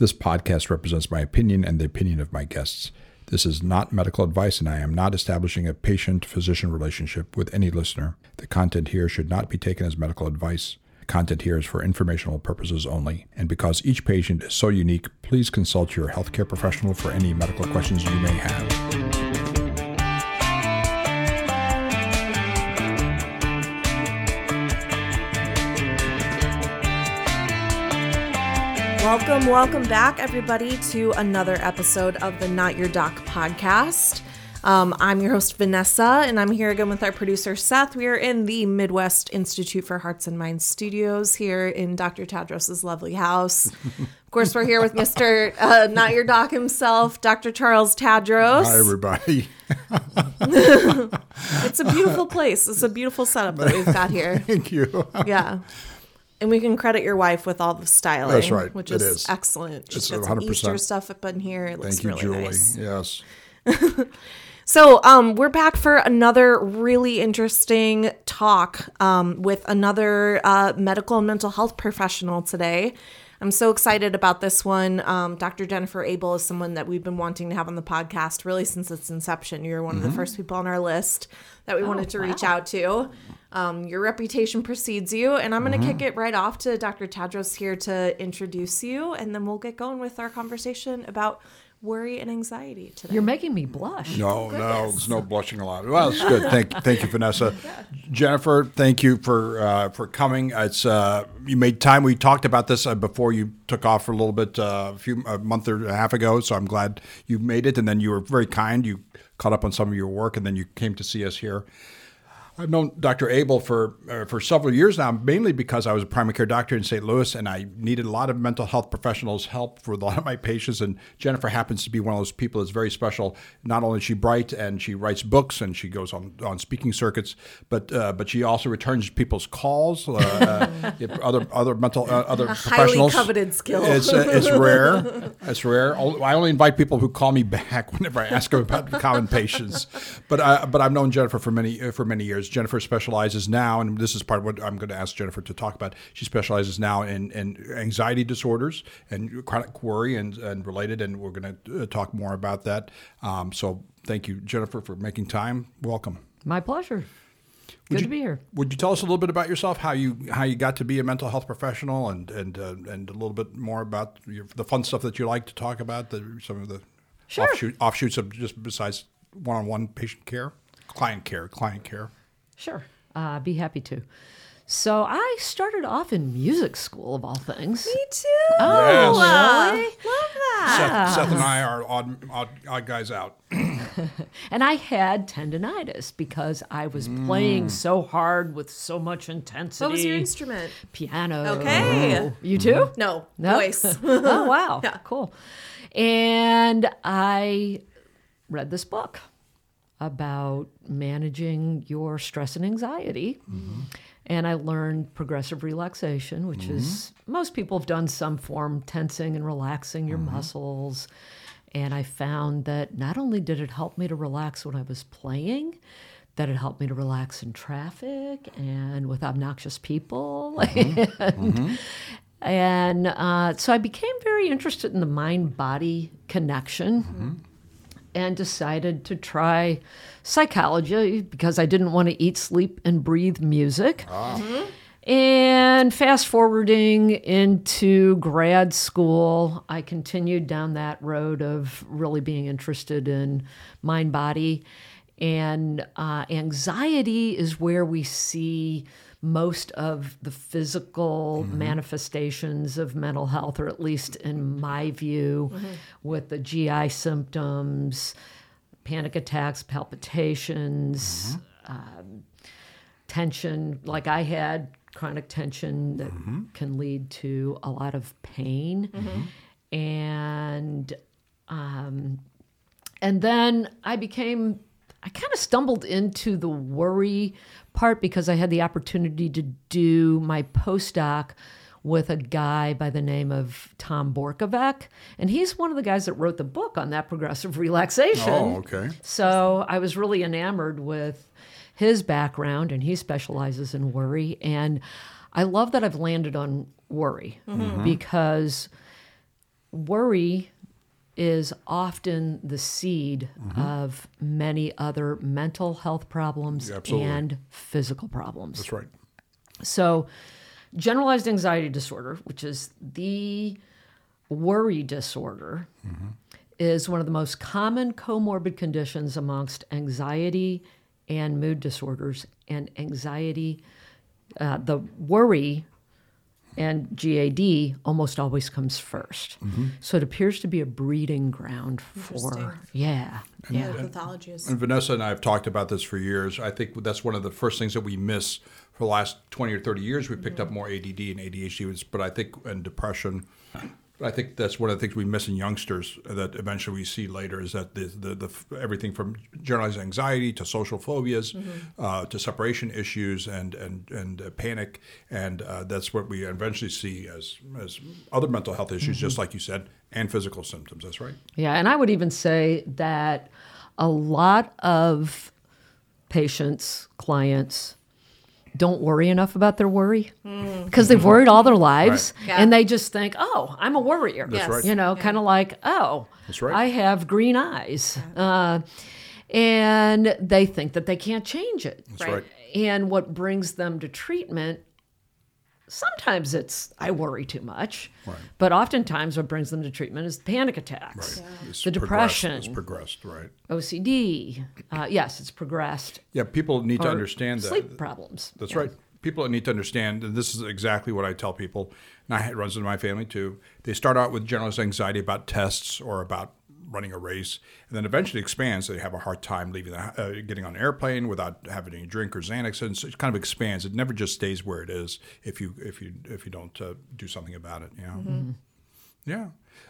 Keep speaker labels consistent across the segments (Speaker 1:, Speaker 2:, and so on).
Speaker 1: This podcast represents my opinion and the opinion of my guests. This is not medical advice, and I am not establishing a patient physician relationship with any listener. The content here should not be taken as medical advice. Content here is for informational purposes only. And because each patient is so unique, please consult your healthcare professional for any medical questions you may have.
Speaker 2: Welcome, welcome back, everybody, to another episode of the Not Your Doc podcast. Um, I'm your host, Vanessa, and I'm here again with our producer, Seth. We are in the Midwest Institute for Hearts and Minds studios here in Dr. Tadros's lovely house. of course, we're here with Mr. Uh, Not Your Doc himself, Dr. Charles Tadros.
Speaker 1: Hi, everybody.
Speaker 2: it's a beautiful place. It's a beautiful setup that we've got here.
Speaker 1: Thank you.
Speaker 2: Yeah. And we can credit your wife with all the styling.
Speaker 1: That's right.
Speaker 2: Which
Speaker 1: It
Speaker 2: is,
Speaker 1: is.
Speaker 2: excellent. She's
Speaker 1: It's
Speaker 2: got
Speaker 1: 100%.
Speaker 2: Easter stuff up in here. It looks
Speaker 1: Thank you,
Speaker 2: really
Speaker 1: Julie.
Speaker 2: nice.
Speaker 1: Yes.
Speaker 2: So, um, we're back for another really interesting talk um, with another uh, medical and mental health professional today. I'm so excited about this one. Um, Dr. Jennifer Abel is someone that we've been wanting to have on the podcast really since its inception. You're one of the first people on our list that we wanted to reach out to. Um, your reputation precedes you, and I'm going to kick it right off to Dr. Tadros here to introduce you, and then we'll get going with our conversation about worry and anxiety today.
Speaker 3: You're making me blush.
Speaker 1: No, no, there's no blushing allowed. Well, it's good. Thank, thank you, Vanessa. Jennifer, thank you for uh, for coming. It's uh, you made time. We talked about this uh, before you took off for a little bit, uh, a few a month or a half ago. So I'm glad you made it. And then you were very kind. You caught up on some of your work, and then you came to see us here. I've known Dr. Abel for uh, for several years now, mainly because I was a primary care doctor in St. Louis, and I needed a lot of mental health professionals' help for a lot of my patients. And Jennifer happens to be one of those people that's very special. Not only is she bright and she writes books and she goes on, on speaking circuits, but uh, but she also returns people's calls. Uh, if other other mental uh, other
Speaker 2: highly
Speaker 1: professionals.
Speaker 2: coveted skill.
Speaker 1: It's uh, it's rare. It's rare. I only invite people who call me back whenever I ask them about common patients. But but I've known Jennifer for many uh, for many years. Jennifer specializes now, and this is part of what I'm going to ask Jennifer to talk about. She specializes now in, in anxiety disorders and chronic worry and, and related, and we're going to uh, talk more about that. Um, so thank you, Jennifer, for making time. Welcome.
Speaker 3: My pleasure. Good to be here.
Speaker 1: Would you tell us a little bit about yourself, how you how you got to be a mental health professional, and and uh, and a little bit more about your, the fun stuff that you like to talk about, the, some of the
Speaker 3: Sure.
Speaker 1: offshoot, offshoots of just besides one-on-one patient care, client care, client care.
Speaker 3: Sure. Uh, be happy to. So I started off in music school of all things.
Speaker 2: Me too.
Speaker 3: Oh,
Speaker 2: Wow.
Speaker 3: really?
Speaker 2: Love that.
Speaker 1: Seth, Seth and I are odd, odd, odd guys out.
Speaker 3: And I had tendonitis because I was
Speaker 2: Mm.
Speaker 3: playing so hard with so much intensity.
Speaker 2: What was your instrument?
Speaker 3: Piano.
Speaker 2: Okay.
Speaker 3: You too?
Speaker 2: No,
Speaker 3: No?
Speaker 2: voice.
Speaker 3: oh wow
Speaker 2: Yeah.
Speaker 3: cool and i read this book about managing your stress and anxiety. Mm-hmm. And i learned progressive relaxation which is mm-hmm. most people have done some form tensing and relaxing your mm-hmm. muscles. And i found that not only did it help me to relax when i was playing that it helped me to relax in traffic and with obnoxious people. And and uh, so I became very interested in the mind body connection and decided to try psychology because I didn't want to eat, sleep, and breathe music. And fast forwarding into grad school, I continued down that road of really being interested in mind body. And uh, anxiety is where we see most of the physical mm-hmm. manifestations of mental health, or at least in my view, mm-hmm. with the GI symptoms, panic attacks, palpitations, mm-hmm. um, tension, like I had chronic tension that can lead to a lot of pain. And um, and then I became I kind of stumbled into the worry part because I had the opportunity to do my postdoc with a guy by the name of Tom Borkovec. And he's one of the guys that wrote the book on that progressive relaxation.
Speaker 1: Oh, okay.
Speaker 3: So I was really enamored with his background, and he specializes in worry. And I love that I've landed on worry mm-hmm. because worry is often the seed of many other mental health problems
Speaker 1: absolutely.
Speaker 3: and physical problems.
Speaker 1: That's right.
Speaker 3: So, generalized anxiety disorder, which is the worry disorder, is one of the most common comorbid conditions amongst anxiety and mood disorders. And anxiety, uh, the worry and GAD almost always comes 1st mm-hmm. So it appears to be a breeding ground for,
Speaker 2: Interesting.
Speaker 3: yeah, yeah.
Speaker 2: pathology
Speaker 1: And Vanessa and I have talked about this for years. I think that's one of the first things that we miss for the last 20 or 30 years. We picked mm-hmm. up more ADD and ADHD, but I think, and depression. But I think that's one of the things we miss in youngsters that eventually we see later is that the, the, the everything from generalized anxiety to social phobias uh, to separation issues and and and uh, panic, and uh, that's what we eventually see as as other mental health issues, just like you said, and physical symptoms. That's right.
Speaker 3: Yeah, and I would even say that a lot of patients, clients, don't worry enough about their worry because they've worried all their lives
Speaker 2: Right. Yeah.
Speaker 3: and they just think, oh, I'm a worrier.
Speaker 1: That's right.
Speaker 3: You know, kind of like, oh,
Speaker 1: That's right.
Speaker 3: I have green eyes. Uh, and they think that they can't change it.
Speaker 1: That's right.
Speaker 3: And what brings them to treatment, sometimes it's I worry too much,
Speaker 1: Right.
Speaker 3: but oftentimes what brings them to treatment is panic attacks,
Speaker 1: It's
Speaker 3: the depression,
Speaker 1: It's progressed, right?
Speaker 3: OCD. Uh, yes, it's progressed.
Speaker 1: Yeah, people need to
Speaker 3: or
Speaker 1: understand that.
Speaker 3: sleep problems.
Speaker 1: That's
Speaker 3: Yeah.
Speaker 1: right. People need to understand, and this is exactly what I tell people, and I, it runs in my family too. They start out with generalized anxiety about tests or about running a race, and then eventually expands. They have a hard time leaving, the, uh, getting on an airplane without having any drink or Xanax, and so it kind of expands. It never just stays where it is if you if you if you don't uh, do something about it. Yeah. Yeah.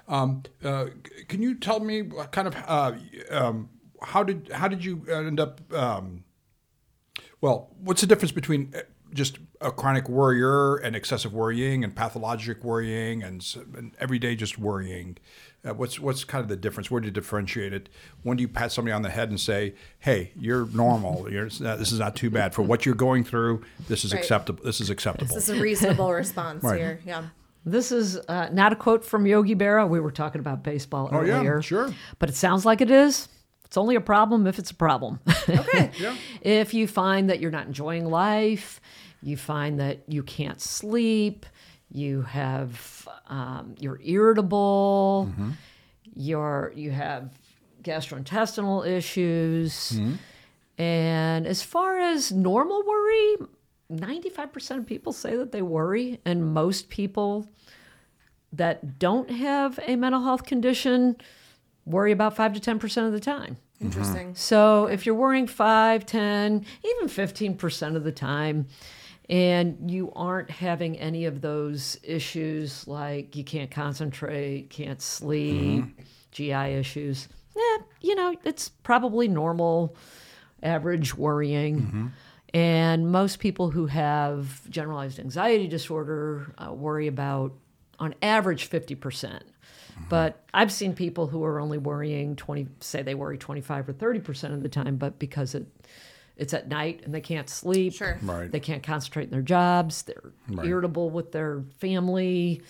Speaker 1: Um, uh, can you tell me what kind of uh, um, how did how did you end up? Um, well, what's the difference between uh, just a chronic worrier and excessive worrying and pathologic worrying and, and everyday just worrying? Uh, what's what's kind of the difference? Where do you differentiate it? When do you pat somebody on the head and say, "Hey, you're normal. You're, not- this is not too bad for what you're going through. This is
Speaker 2: Right.
Speaker 1: acceptable. This is acceptable."
Speaker 2: This is a reasonable response
Speaker 1: Right.
Speaker 2: here. Yeah.
Speaker 3: This is uh, not a quote from Yogi Berra. We were talking about baseball
Speaker 1: Oh, yeah,
Speaker 3: earlier.
Speaker 1: sure.
Speaker 3: But it sounds like it is. It's only a problem if it's a problem.
Speaker 2: Okay.
Speaker 1: yeah.
Speaker 3: if you find that you're not enjoying life, you find that you can't sleep, you have um, you're irritable,
Speaker 1: Mm-hmm.
Speaker 3: you're you have gastrointestinal issues,
Speaker 1: Mm-hmm.
Speaker 3: and as far as normal worry, ninety five percent of people say that they worry, and most people that don't have a mental health condition worry about five to ten percent of the time.
Speaker 2: Interesting.
Speaker 3: So if you're worrying 5, 10, even 15% of the time, and you aren't having any of those issues like you can't concentrate, can't sleep, mm-hmm. GI issues, yeah, you know, it's probably normal, average worrying. Mm-hmm. And most people who have generalized anxiety disorder uh, worry about, on average, 50%. Mm-hmm. But I've seen people who are only worrying 20, say they worry 25 or 30% of the time, but because it, it's at night and they can't sleep,
Speaker 2: Sure.
Speaker 1: Right.
Speaker 3: they can't concentrate in their jobs, they're
Speaker 1: Right.
Speaker 3: irritable with their family,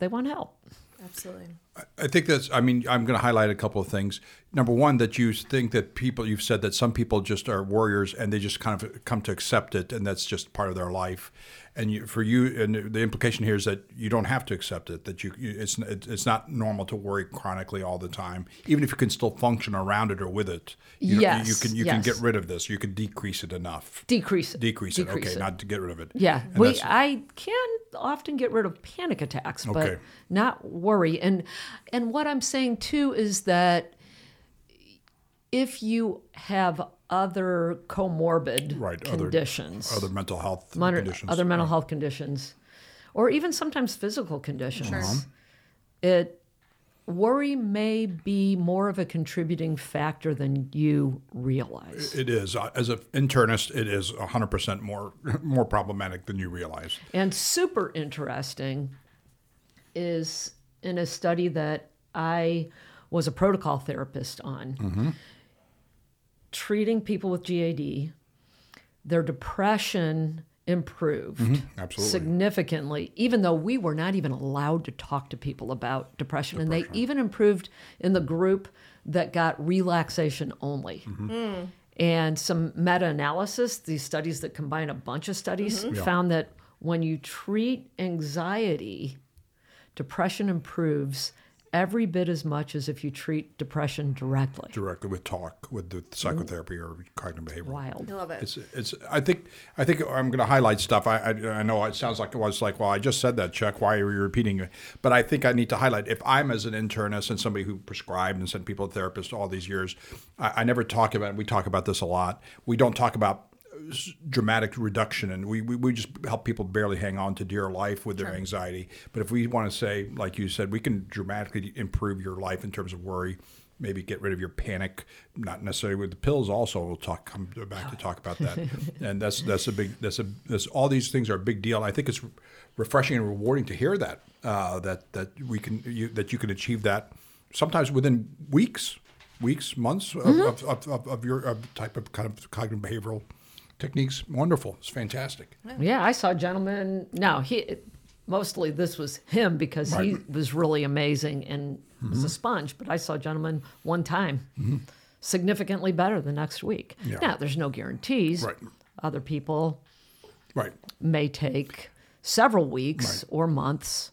Speaker 3: they want help.
Speaker 2: Absolutely.
Speaker 1: I think that's. I mean, I'm going to highlight a couple of things. Number one, that you think that people. You've said that some people just are warriors and they just kind of come to accept it, and that's just part of their life. And you, for you, and the implication here is that you don't have to accept it. That you, you- it's it's not normal to worry chronically all the time, even if you can still function around it or with it. You,
Speaker 3: Yes,
Speaker 1: you can you can get rid of this. You can decrease it enough.
Speaker 3: Decrease it.
Speaker 1: Decrease it.
Speaker 3: Decrease
Speaker 1: okay,
Speaker 3: it.
Speaker 1: not to get rid of it.
Speaker 3: Yeah,
Speaker 1: And
Speaker 3: we I can often get rid of panic attacks, but
Speaker 1: Okay.
Speaker 3: not worry. And and what I'm saying too is that if you have other comorbid
Speaker 1: Right,
Speaker 3: conditions,
Speaker 1: other mental health
Speaker 3: other,
Speaker 1: conditions.
Speaker 3: other mental health conditions, or even sometimes physical conditions, it worry may be more of a contributing factor than you realize.
Speaker 1: It is Uh, as an internist. It is 100 percent more more problematic than you realize.
Speaker 3: And super interesting is in a study that I was a protocol therapist on, treating people with GAD, their depression improved
Speaker 1: Mm-hmm.
Speaker 3: significantly, even though we were not even allowed to talk to people about depression. And they even improved in the group that got relaxation only.
Speaker 1: Mm-hmm.
Speaker 3: And some meta analysis, these studies that combine a bunch of studies, found that when you treat anxiety, depression improves every bit as much as if you treat depression directly.
Speaker 1: directly with talk with the psychotherapy or cognitive behavioral.
Speaker 3: Wild.
Speaker 2: I love it.
Speaker 1: It's it's. I think I think I'm going to highlight stuff. I, I I know it sounds like it was like well I just said that Chuck. Why are you repeating it? But I think I need to highlight if I'm as an internist and somebody who prescribed and sent people to therapists all these years, I, I never talk about. We talk about this a lot. We don't talk about s- dramatic reduction and we, we, we just help people barely hang on to dear life with their anxiety. But if we want to say like you said we can dramatically improve your life in terms of worry maybe get rid of your panic not necessarily with the pills also we'll talk come back to talk about that. And that's that's a big that's a that's all these things are a big deal i think it's refreshing and rewarding to hear that uh, that that we can you, that you can achieve that sometimes within weeks weeks months of, of, of, of, of your of type of kind of cognitive behavioral techniques wonderful it's fantastic
Speaker 3: Yeah, I saw a gentleman. No, he mostly this was him because he was really amazing and was
Speaker 1: Mm-hmm.
Speaker 3: a sponge. But I saw a gentleman one time, significantly better the next week.
Speaker 1: Yeah.
Speaker 3: Now, there's no guarantees.
Speaker 1: Right.
Speaker 3: Other people
Speaker 1: right
Speaker 3: may take several weeks or months,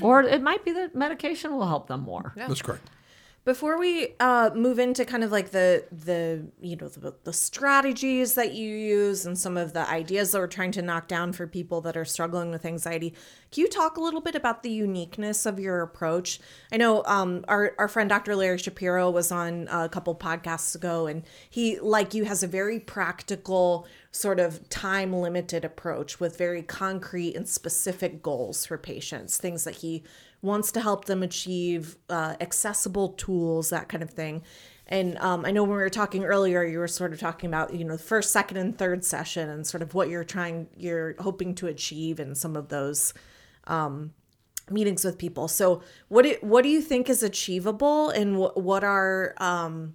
Speaker 3: or it might be that medication will help them more.
Speaker 1: that's correct
Speaker 2: Before we uh, move into kind of like the the you know the, the strategies that you use and some of the ideas that we're trying to knock down for people that are struggling with anxiety, can you talk a little bit about the uniqueness of your approach? I know um, our our friend Dr. Larry Shapiro was on a couple podcasts ago, and he like you has a very practical sort of time limited approach with very concrete and specific goals for patients, things that he wants to help them achieve, uh, accessible tools, that kind of thing. And um, I know when we were talking earlier, you were sort of talking about you know the first, second, and third session, and sort of what you're trying, you're hoping to achieve in some of those um, meetings with people. So what do, what do you think is achievable, and what what are um,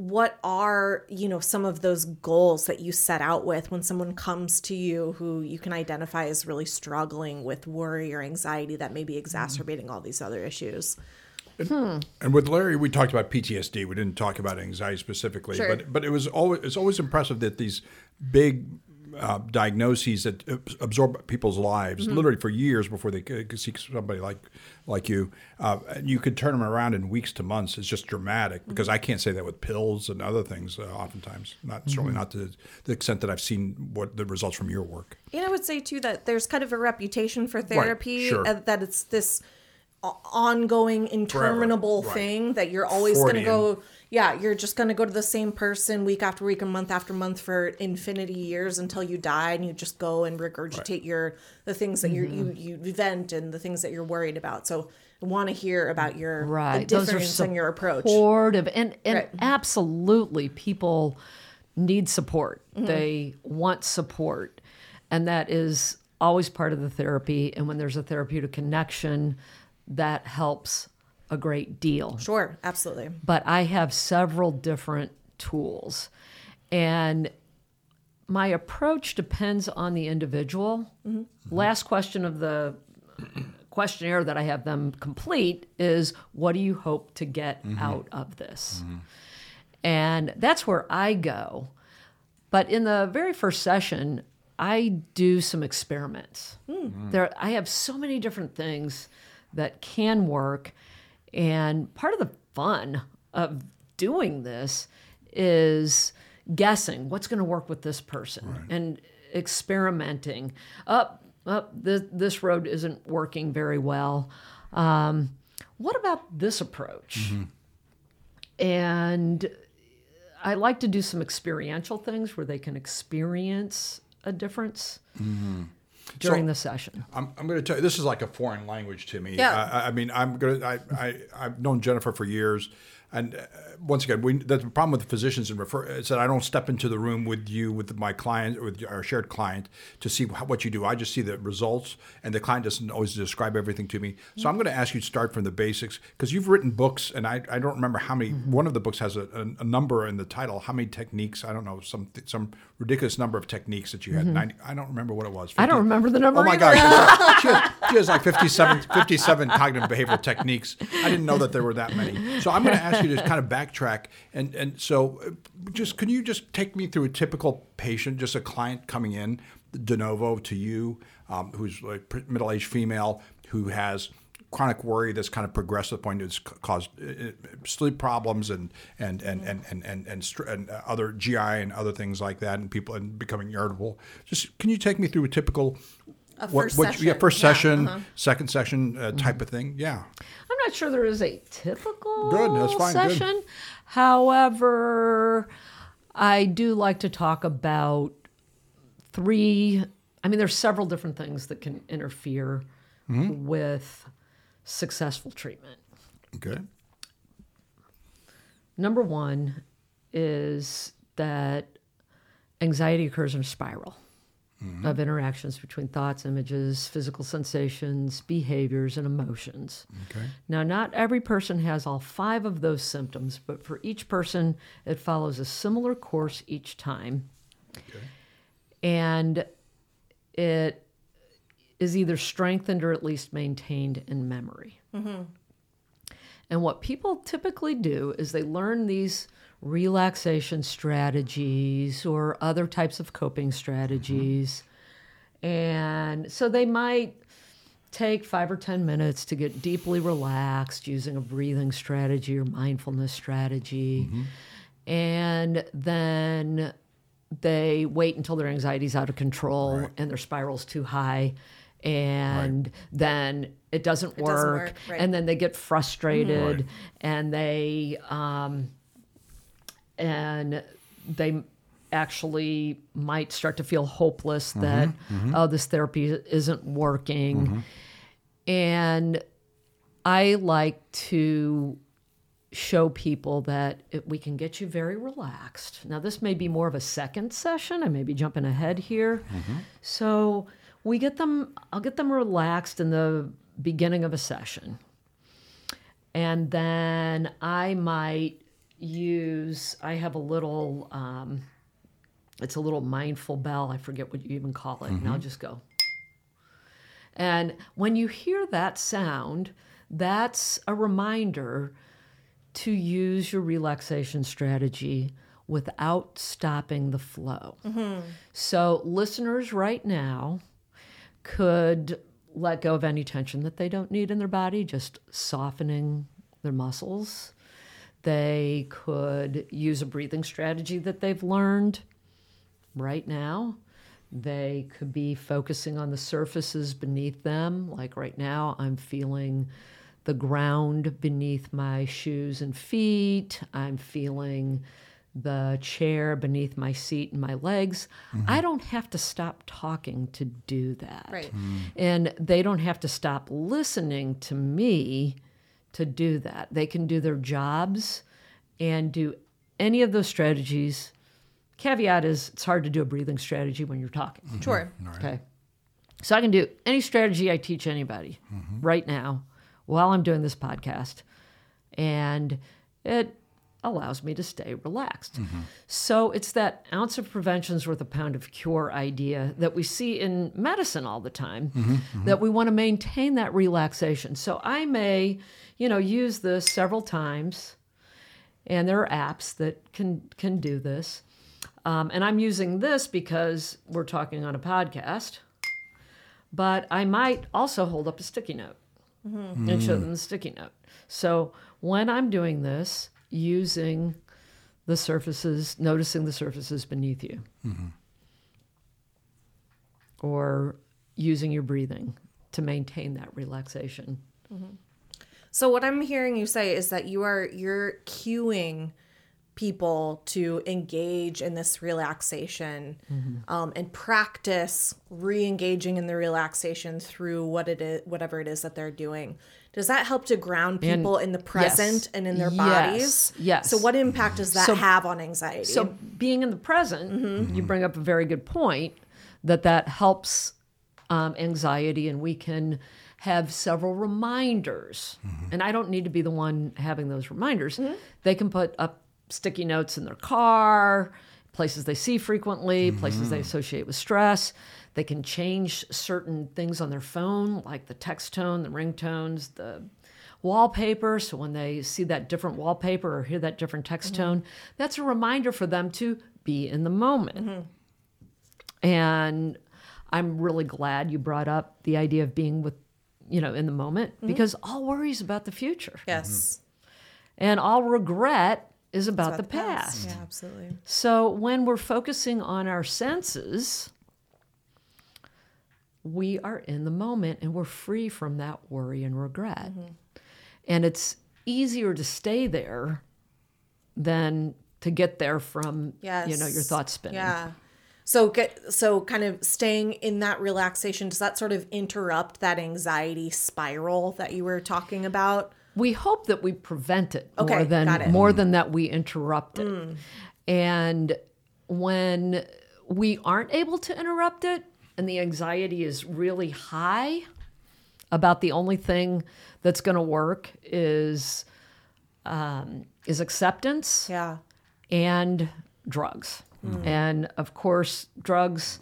Speaker 2: what are you know some of those goals that you set out with when someone comes to you who you can identify as really struggling with worry or anxiety that may be hmm. exacerbating all these other issues
Speaker 1: And hmm. with Larry, we talked about PTSD. We didn't talk about anxiety specifically,
Speaker 2: Sure.
Speaker 1: but but it was always it's always impressive that these big uh, diagnoses that absorb people's lives literally for years before they could, seek somebody like like you, uh, and you could turn them around in weeks to months. It's just dramatic because I can't say that with pills and other things. Uh, oftentimes, not certainly not to the extent that I've seen what the results from your work.
Speaker 2: And I would say too that there's kind of a reputation for therapy
Speaker 1: sure.
Speaker 2: uh, that it's this ongoing interminable
Speaker 1: right.
Speaker 2: thing that you're always going to go yeah you're just going to go to the same person week after week and month after month for infinity years until you die and you just go and regurgitate your the things that
Speaker 3: Mm-hmm.
Speaker 2: you're, you you vent and the things that you're worried about so I want to hear about your
Speaker 3: Right. Those are
Speaker 2: difference in your approach
Speaker 3: supportive and and
Speaker 2: Right.
Speaker 3: absolutely people need support.
Speaker 2: Mm-hmm.
Speaker 3: They want support. And that is always part of the therapy and when there's a therapeutic connection that helps a great deal.
Speaker 2: sure absolutely
Speaker 3: But I have several different tools. And my approach depends on the individual. Mm-hmm. Last question of the questionnaire that I have them complete is what do you hope to get mm-hmm. out of this? Mm-hmm. And that's where I go. But in the very first session, I do some experiments. Hmm. There I have so many different things that can work and part of the fun of doing this is guessing what's going to work with this person and experimenting. Up, up, this, this road isn't working very well. Um, what about this approach? And I like to do some experiential things where they can experience a difference during
Speaker 1: So-
Speaker 3: the session.
Speaker 1: I'm, I'm going to tell you, this is like a foreign language to me.
Speaker 2: Yeah.
Speaker 1: I, I mean, I'm going to, I, I, I've known Jennifer for years. And uh, once again, we, the problem with the physicians and refer is that I don't step into the room with you, with my client, or with our shared client to see how, what you do. I just see the results, and the client doesn't always describe everything to me. So I'm going to ask you to start from the basics because you've written books, and I, I don't remember how many.
Speaker 3: Mm-hmm.
Speaker 1: One of the books has a, a, a number in the title. How many techniques? I don't know some some ridiculous number of techniques that you had. 90, I don't remember what it was.
Speaker 3: Mm-hmm. I don't remember the number
Speaker 1: Oh my
Speaker 3: either.
Speaker 1: gosh, she has, like 57, 57 cognitive behavioral techniques. I didn't know that there were that many. So I'm going to ask you to kind of backtrack. And, and so uh, just, can you just take me through a typical patient, just a client coming in de novo to you, um, who's like middle-aged female who has chronic worry that's kind of progressed to the point it's caused uh, sleep problems and and and and and and, and, and uh, other GI and other things like that, and people and becoming irritable. Just can you take me through a typical What,
Speaker 2: first
Speaker 1: what, yeah,
Speaker 2: session.
Speaker 1: first
Speaker 2: Yeah,
Speaker 1: session,
Speaker 2: uh-huh.
Speaker 1: second session uh, type of thing. Yeah.
Speaker 3: I'm not sure there is a typical
Speaker 1: Good, that's fine, good.
Speaker 3: session. However, I do like to talk about three. I mean, there's several different things that can interfere
Speaker 1: Mm-hmm.
Speaker 3: with successful treatment.
Speaker 1: Okay.
Speaker 3: Number one is that anxiety occurs in a spiral Mm-hmm. of interactions between thoughts, images, physical sensations, behaviors, and emotions.
Speaker 1: Okay.
Speaker 3: Now, not every person has all five of those symptoms, but for each person, it follows a similar course each time. And it is either strengthened or at least maintained in memory. Mm-hmm. And what people typically do is they learn these relaxation strategies or other types of coping strategies. And so they might take five or 10 minutes to get deeply relaxed using a breathing strategy or mindfulness strategy. And then they wait until their anxiety's out of control and their spiral's too high. And then it doesn't work.
Speaker 2: doesn't work, right.
Speaker 3: And then they get frustrated and they, um, and they actually might start to feel hopeless mm-hmm. that mm-hmm. oh this therapy isn't working. Mm-hmm. And i like to show people that it, we can get you very relaxed. Now this may be more of a second session. I may be jumping ahead here. So we get them i'll get them relaxed in the beginning of a session. And then I might use, I have a little, um, it's a little mindful bell. I forget what you even call it. And I'll just go. And when you hear that sound, that's a reminder to use your relaxation strategy without stopping the flow. So, listeners right now could let go of any tension that they don't need in their body, just softening their muscles. They could use a breathing strategy that they've learned right now. They could be focusing on the surfaces beneath them. Like right now, I'm feeling the ground beneath my shoes and feet. I'm feeling the chair beneath my seat and my legs. Mm-hmm. I don't have to stop talking to do that.
Speaker 2: Right. Mm.
Speaker 3: And they don't have to stop listening to me to do that. They can do their jobs and do any of those strategies. Caveat is it's hard to do a breathing strategy when you're talking. Mm-hmm.
Speaker 2: Sure.
Speaker 3: Okay. So I can do any strategy I teach anybody mm-hmm. right now while I'm doing this podcast. And it allows me to stay relaxed. Mm-hmm. So it's that ounce of prevention is worth a pound of cure idea that we see in medicine all the time that we want to maintain that relaxation. So I may, you know, use this several times and there are apps that can can do this. Um, and I'm using this because we're talking on a podcast. But I might also hold up a sticky note mm-hmm. and show them the sticky note. So when I'm doing this, using the surfaces, noticing the surfaces beneath you, mm-hmm. or using your breathing to maintain that relaxation. Mm-hmm.
Speaker 2: So what I'm hearing you say is that you are you're cueing people to engage in this relaxation um, and practice re-engaging in the relaxation through what it is whatever it is that they're doing does that help to ground people in the present and in their
Speaker 3: Yes,
Speaker 2: bodies?
Speaker 3: yes.
Speaker 2: So what impact does that
Speaker 3: So-
Speaker 2: have on anxiety?
Speaker 3: So being in the present,
Speaker 2: Mm-hmm.
Speaker 3: you bring up a very good point that that helps um, anxiety, and we can have several reminders. Mm-hmm. And I don't need to be the one having those reminders.
Speaker 2: Mm-hmm.
Speaker 3: They can put up sticky notes in their car, places they see frequently, places they mm-hmm. associate with stress. They can change certain things on their phone, like the text tone, the ringtones, the wallpaper. So when they see that different wallpaper or hear that different text mm-hmm. tone, that's a reminder for them to be in the moment. And I'm really glad you brought up the idea of being with, you know, in the moment mm-hmm. because all worries about the future
Speaker 2: yes. Mm-hmm.
Speaker 3: and all regret is about,
Speaker 2: About
Speaker 3: the, past.
Speaker 2: Yeah, absolutely.
Speaker 3: So when we're focusing on our senses, we are in the moment and we're free from that worry and regret. Mm-hmm. And it's easier to stay there than to get there from
Speaker 2: Yes.
Speaker 3: you know your thoughts spinning.
Speaker 2: Yeah. So get so kind of staying in that relaxation does that sort of interrupt that anxiety spiral that you were talking about?
Speaker 3: we hope that we prevent it
Speaker 2: Okay,
Speaker 3: more than
Speaker 2: it.
Speaker 3: more than that we interrupt it. And when we aren't able to interrupt it and the anxiety is really high about the only thing that's going to work is um, is acceptance
Speaker 2: Yeah.
Speaker 3: and drugs. Mm. And of course, drugs,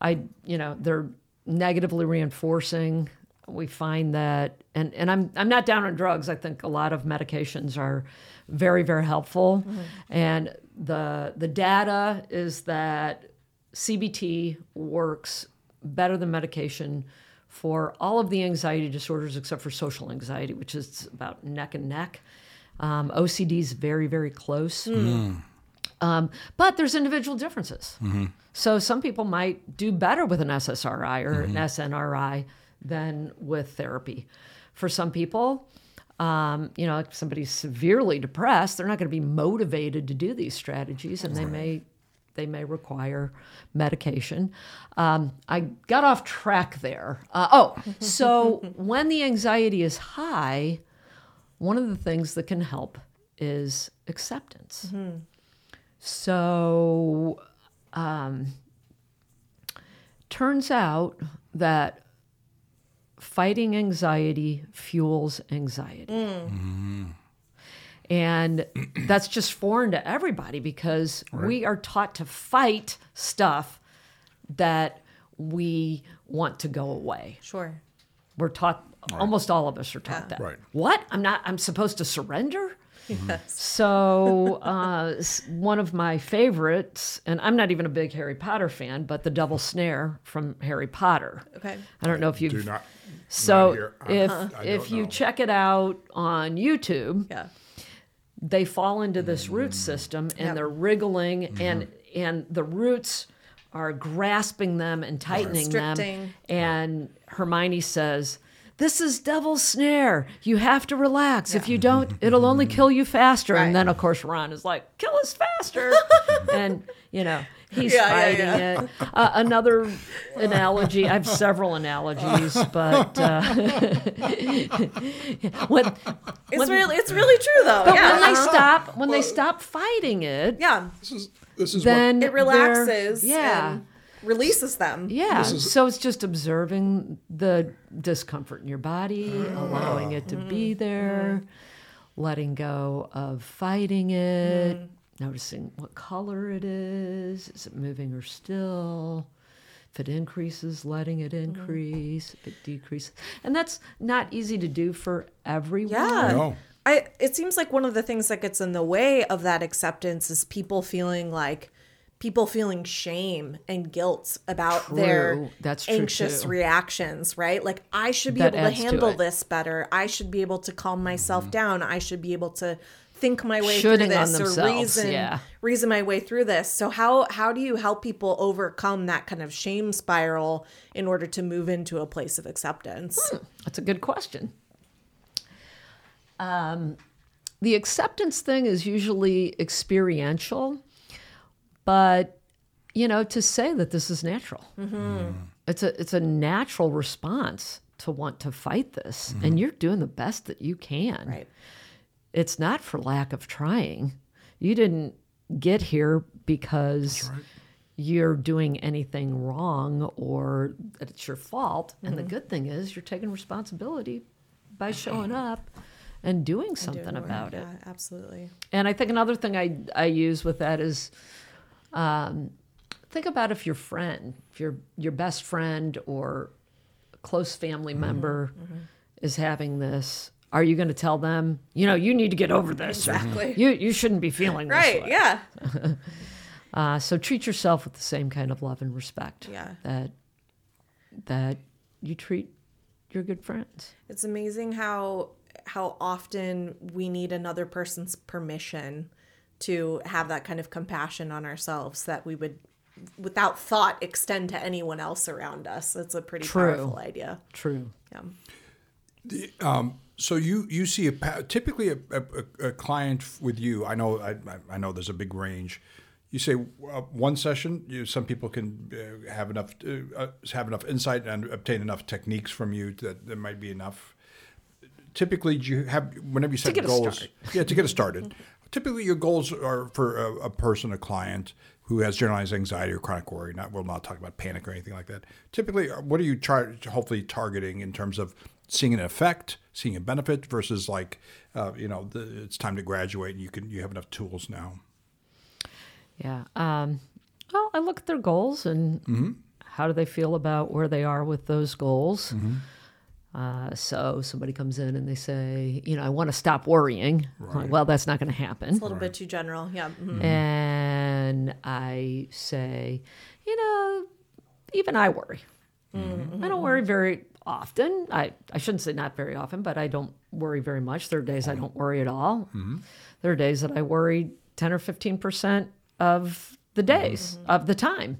Speaker 3: I you know, they're negatively reinforcing. We find that, and and I'm I'm not down on drugs. I think a lot of medications are very very helpful, mm-hmm. and the the data is that CBT works better than medication for all of the anxiety disorders except for social anxiety, which is about neck and neck. Um, OCD is very very close. Mm. Hmm. Um, but there's individual differences. So some people might do better with an SSRI or an SNRI than with therapy. For some people, um, you know, if somebody's severely depressed, they're not going to be motivated to do these strategies, and they may they may require medication. Um, I got off track there. Uh, oh, so when the anxiety is high, one of the things that can help is acceptance. So, um, turns out that fighting anxiety fuels anxiety. And that's just foreign to everybody because we are taught to fight stuff that we want to go away.
Speaker 2: Sure.
Speaker 3: We're taught, almost all of us are taught that.
Speaker 1: Right.
Speaker 3: What? I'm not, I'm supposed to surrender? So, uh, one of my favorites, and I'm not even a big Harry Potter fan, but the Devil's Snare from Harry Potter.
Speaker 2: Okay.
Speaker 3: I don't know if you've.
Speaker 1: Do not.
Speaker 3: so,
Speaker 1: not here. I-
Speaker 3: if if you
Speaker 1: know.
Speaker 3: check it out on YouTube,
Speaker 2: Yeah.
Speaker 3: they fall into this root system and
Speaker 2: Yep.
Speaker 3: they're wriggling and and the roots are grasping them and tightening them
Speaker 2: Restricting.
Speaker 3: and Hermione says this is devil's snare. You have to relax. If you don't, it'll only kill you faster.
Speaker 2: Right.
Speaker 3: And then, of course, Ron is like, "Kill us faster!" and you know he's
Speaker 2: Yeah, yeah,
Speaker 3: fighting
Speaker 2: yeah.
Speaker 3: it. Uh, another analogy. I have several analogies, but uh, when
Speaker 2: It's really it's really true though.
Speaker 3: but
Speaker 2: yeah.
Speaker 3: when they
Speaker 2: uh-huh.
Speaker 3: stop, when they stop fighting it,
Speaker 2: Yeah.
Speaker 1: This is this is
Speaker 3: then
Speaker 2: It relaxes
Speaker 3: Yeah,
Speaker 2: and releases them.
Speaker 3: yeah.
Speaker 1: is-
Speaker 3: so it's just observing the discomfort in your body, allowing it to be mm-hmm. there, letting go of fighting it, mm-hmm. noticing what color it is. Is it moving or still? If it increases, letting it mm-hmm. increase. If it decreases, and that's not easy to do for everyone.
Speaker 2: Yeah.
Speaker 1: No.
Speaker 2: I it seems like one of the things that gets in the way of that acceptance is people feeling like people feeling shame and guilt about their
Speaker 3: That's
Speaker 2: anxious
Speaker 3: too.
Speaker 2: reactions, right? Like I should be
Speaker 3: That
Speaker 2: able to
Speaker 3: adds to
Speaker 2: handle this better. I should be able to calm myself
Speaker 3: Mm-hmm.
Speaker 2: down. I should be able to think my way
Speaker 3: Shooting
Speaker 2: through this or reason
Speaker 3: yeah.
Speaker 2: reason my way through this. So how how do you help people overcome that kind of shame spiral in order to move into a place of acceptance?
Speaker 3: That's a good question. Um, the acceptance thing is usually experiential, but you know, to say that this is natural, mm-hmm. it's a it's a natural response to want to fight this, mm-hmm. and you're doing the best that you can.
Speaker 2: Right.
Speaker 3: It's not for lack of trying. You didn't get here because you're doing anything wrong or that it's your fault. And the good thing is you're taking responsibility by showing up and doing something
Speaker 2: Doing
Speaker 3: about it.
Speaker 2: Yeah, absolutely.
Speaker 3: And I think another thing I I use with that is um, think about if your friend, if your your best friend or close family member is having this, are you going to tell them, you know, you need to get over this?
Speaker 2: Exactly.
Speaker 3: You you shouldn't be feeling this
Speaker 2: Right. Yeah.
Speaker 3: Uh, so treat yourself with the same kind of love and respect
Speaker 2: Yeah.
Speaker 3: that that you treat your good friends.
Speaker 2: It's amazing how how often we need another person's permission to have that kind of compassion on ourselves that we would without thought extend to anyone else around us. that's a pretty
Speaker 3: True.
Speaker 2: powerful idea.
Speaker 3: True.
Speaker 2: Yeah.
Speaker 1: So you you see a typically a, a, a client with you. I know I, I- I know there's a big range. You say uh, one session. You, some people can uh, have enough uh, uh, have enough insight and obtain enough techniques from you that there might be enough. Typically, do you have whenever you set
Speaker 3: get a
Speaker 1: goals.
Speaker 3: start.
Speaker 1: Yeah, to get it started. Typically, your goals are for a, a person, a client who has generalized anxiety or chronic worry. Not we'll not talk about panic or anything like that. Typically, uh, what are you try, hopefully targeting in terms of seeing an effect, seeing a benefit versus like, uh, you know, the, it's time to graduate and you can you have enough tools now.
Speaker 3: Yeah. Um, well, I look at their goals and how do they feel about where they are with those goals. Uh, so somebody comes in and they say, you know, I want to stop worrying. I'm like, well, that's not going to happen.
Speaker 2: It's a little bit too general. Yeah. mhm.
Speaker 3: And I say, you know, even I worry. Mm-hmm. I don't worry very often. I, I shouldn't say not very often, but I don't worry very much. There are days I don't worry at all. Mm-hmm. There are days that I worry 10 or 15% of the days, of the time.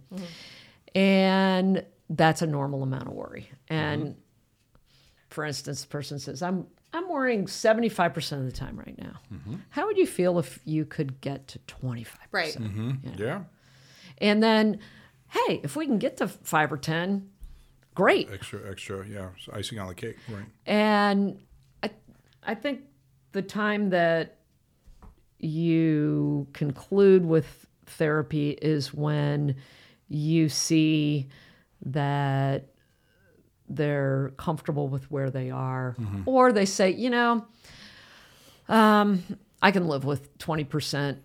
Speaker 3: And that's a normal amount of worry. And for instance, the person says, I'm I'm worrying 75% of the time right now. Mm-hmm. How would you feel if you could get to 25%?
Speaker 2: Right. Mm-hmm.
Speaker 1: Yeah,
Speaker 3: And then, hey, if we can get to five or 10, great.
Speaker 1: extra extra. Yeah, so icing on the cake. Right.
Speaker 3: And I, I think the time that you conclude with therapy is when you see that they're comfortable with where they are, mm-hmm. or they say, you know, um, I can live with 20%,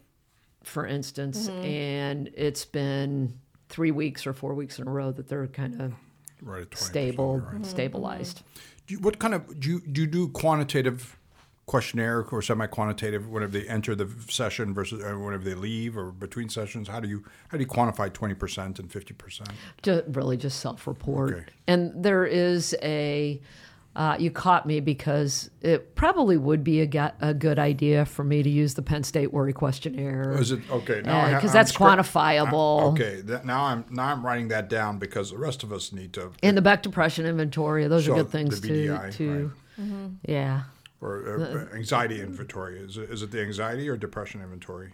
Speaker 3: for instance, mm-hmm. and it's been three weeks or four weeks in a row that they're kind of
Speaker 1: Right.
Speaker 3: Stable,
Speaker 1: you're right. Mm-hmm.
Speaker 3: stabilized.
Speaker 1: Do you, what kind of do you, do you do quantitative questionnaire or semi-quantitative whenever they enter the session versus whenever they leave or between sessions? How do you how do you quantify twenty percent and fifty percent?
Speaker 3: Ju- really just self-report.
Speaker 1: Okay.
Speaker 3: And there is a, uh, you caught me because it probably would be a, ga- a good idea for me to use the Penn State Worry Questionnaire.
Speaker 1: Is it okay? Now
Speaker 3: Because
Speaker 1: I'm
Speaker 3: that's quantifiable.
Speaker 1: I- okay, that, now I'm now I'm writing that down because the rest of us need to
Speaker 3: And the Beck Depression Inventory, those
Speaker 1: So,
Speaker 3: are good things to,
Speaker 1: BDI,
Speaker 3: to yeah.
Speaker 1: Or uh, anxiety inventory. Is it, is it the anxiety or depression inventory?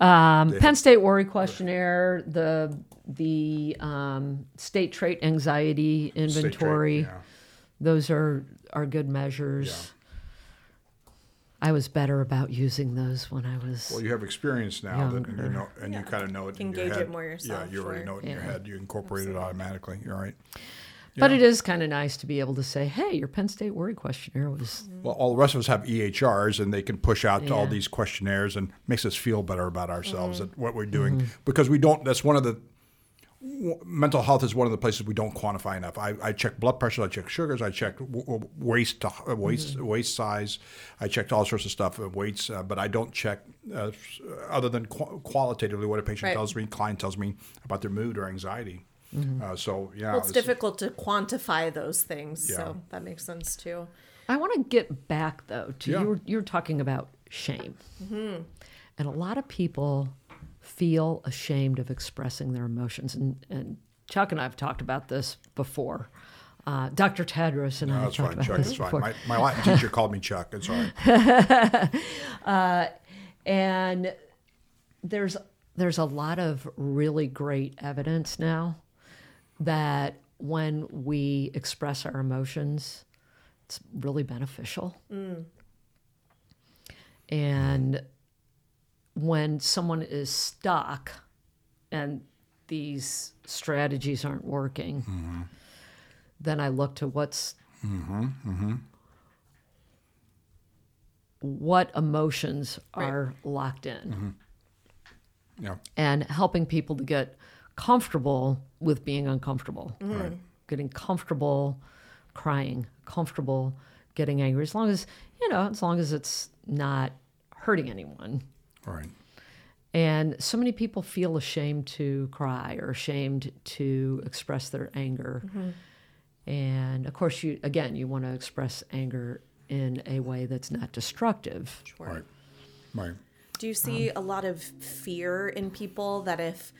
Speaker 3: Um, Penn State Worry Questionnaire, the the um, State Trait Anxiety
Speaker 1: State trait,
Speaker 3: Inventory,
Speaker 1: yeah.
Speaker 3: those are are good measures. I was better about using those when I was.
Speaker 1: Well, you have experience now that you know, and you kind of know it
Speaker 2: Can
Speaker 1: in your
Speaker 2: gauge it more yourself,
Speaker 1: Yeah, you already
Speaker 2: sure.
Speaker 1: know it in your head. You incorporate it automatically. You're right.
Speaker 3: But it is kind of nice to be able to say, "Hey, your Penn State Worry Questionnaire was."
Speaker 1: Well, all the rest of us have EHRs, and they can push out to all these questionnaires and makes us feel better about ourselves
Speaker 2: Mm-hmm.
Speaker 1: and what we're doing because we don't. That's one of the mental health is one of the places we don't quantify enough. I, I check blood pressure, I check sugars, I check w- w- waist to, uh, waist
Speaker 2: Mm-hmm.
Speaker 1: waist size, I checked all sorts of stuff, uh, weights, uh, but I don't check uh, other than qu- qualitatively what a patient
Speaker 2: Right.
Speaker 1: tells me, client tells me about their mood or anxiety. Uh, so yeah,
Speaker 2: Well, it's
Speaker 1: this-
Speaker 2: difficult to quantify those things,
Speaker 1: Yeah.
Speaker 2: so that makes sense too.
Speaker 3: I want to get back though to
Speaker 1: Yeah.
Speaker 3: you. Were, you were talking about shame, and a lot of people feel ashamed of expressing their emotions, and and Chuck and I have talked about this before. Uh, Dr. Tadros and I
Speaker 1: No,
Speaker 3: have
Speaker 1: that's
Speaker 3: talked
Speaker 1: fine.
Speaker 3: about
Speaker 1: Chuck
Speaker 3: this
Speaker 1: is fine.
Speaker 3: before.
Speaker 1: My, my Latin teacher called me Chuck. It's all right.
Speaker 3: and there's there's a lot of really great evidence now that when we express our emotions, it's really beneficial. And when someone is stuck and these strategies aren't working, then I look to what's what emotions are locked in mm-hmm.
Speaker 1: Yeah.
Speaker 3: and helping people to get comfortable with being uncomfortable, mm-hmm.
Speaker 1: Right.
Speaker 3: getting comfortable crying, comfortable getting angry, as long as, you know, as long as it's not hurting anyone.
Speaker 1: Right.
Speaker 3: And so many people feel ashamed to cry or ashamed to express their anger. Mm-hmm. And of course, you again, you want to express anger in a way that's not destructive.
Speaker 1: Right. Right.
Speaker 2: Do you see um, a lot of fear in people that if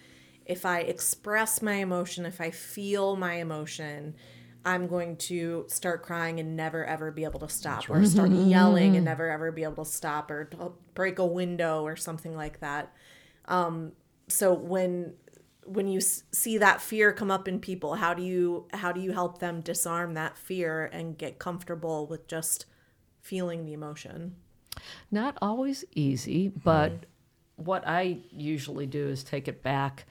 Speaker 2: if I express my emotion, if I feel my emotion, I'm going to start crying and never ever be able to stop, or start yelling and never ever be able to stop, or break a window or something like that. Um, so when when you s- see that fear come up in people, how do you how do you help them disarm that fear and get comfortable with just feeling the emotion?
Speaker 3: Not always easy, but what I usually do is take it back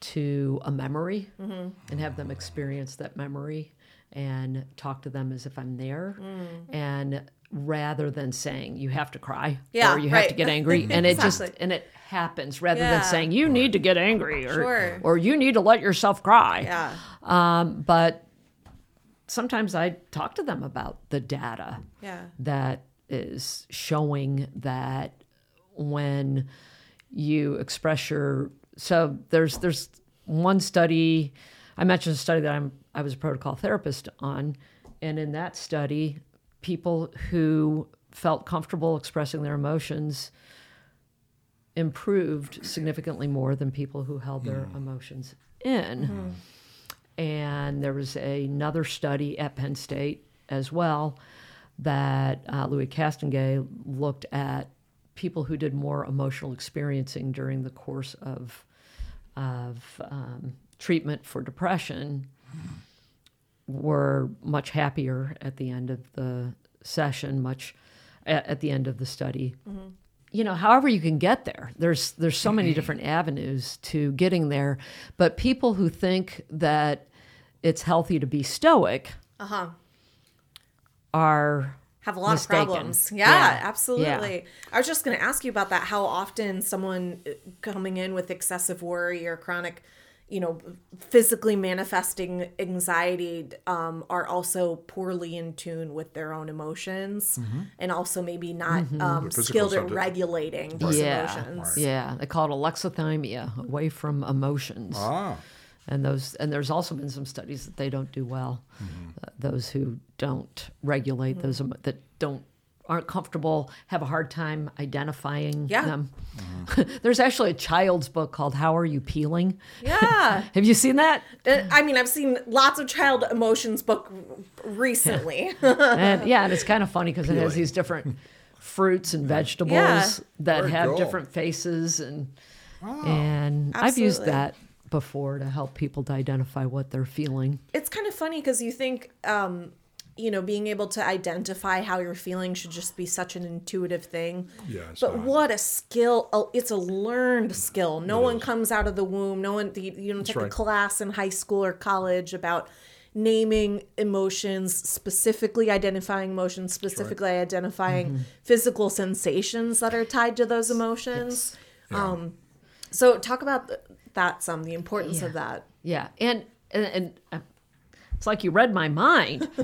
Speaker 3: to a memory and have them experience that memory and talk to them as if I'm there. And rather than saying you have to cry
Speaker 2: Yeah,
Speaker 3: or you have to get angry and it just and it happens rather
Speaker 2: Yeah.
Speaker 3: than saying you need to get angry or
Speaker 2: Sure.
Speaker 3: or you need to let yourself cry.
Speaker 2: Yeah.
Speaker 3: Um, but sometimes I talk to them about the data
Speaker 2: Yeah.
Speaker 3: that is showing that when you express your so there's there's one study I mentioned a study that I'm I was a protocol therapist on. And in that study people who felt comfortable expressing their emotions improved significantly more than people who held their emotions in. And there was another study at Penn State as well that uh, Louis Castonguay looked at people who did more emotional experiencing during the course of of um, treatment for depression were much happier at the end of the session, much at, at the end of the study. You know, however you can get there. There's there's so many different avenues to getting there, but people who think that it's healthy to be stoic uh-huh. are
Speaker 2: have a lot
Speaker 3: mistaken.
Speaker 2: of problems. Yeah,
Speaker 3: Yeah.
Speaker 2: absolutely. I was just going to ask you about that. How often someone uh, coming in with excessive worry or chronic, you know, physically manifesting anxiety um, are also poorly in tune with their own emotions and also maybe not um, skilled at
Speaker 1: subject.
Speaker 2: regulating those
Speaker 3: yeah,
Speaker 2: emotions.
Speaker 3: yeah. They call it alexithymia, away from emotions.
Speaker 1: Ah.
Speaker 3: And those and there's also been some studies that they don't do well uh, those who don't regulate those that don't aren't comfortable have a hard time identifying
Speaker 2: Yeah.
Speaker 3: them there's actually a child's book called how are you peeling
Speaker 2: Yeah.
Speaker 3: have you seen that
Speaker 2: Uh, I mean, I've seen lots of child emotions book recently.
Speaker 3: and yeah and it's kind of funny because it has these different fruits and vegetables
Speaker 2: Yeah.
Speaker 3: that
Speaker 1: Very
Speaker 3: have
Speaker 1: cool.
Speaker 3: different faces and and i've used that before to help people to identify what they're feeling.
Speaker 2: It's kind of funny because you think um you know being able to identify how you're feeling should just be such an intuitive thing.
Speaker 1: Yeah,
Speaker 2: but
Speaker 1: not.
Speaker 2: what a skill oh, it's a learned skill. No one comes out of the womb no one you, you don't take a class in high school or college about naming emotions specifically identifying emotions specifically identifying
Speaker 1: Mm-hmm.
Speaker 2: physical sensations that are tied to those emotions. Um so talk about th- that some the importance of that
Speaker 3: Yeah, and and, and uh, it's like you read my mind.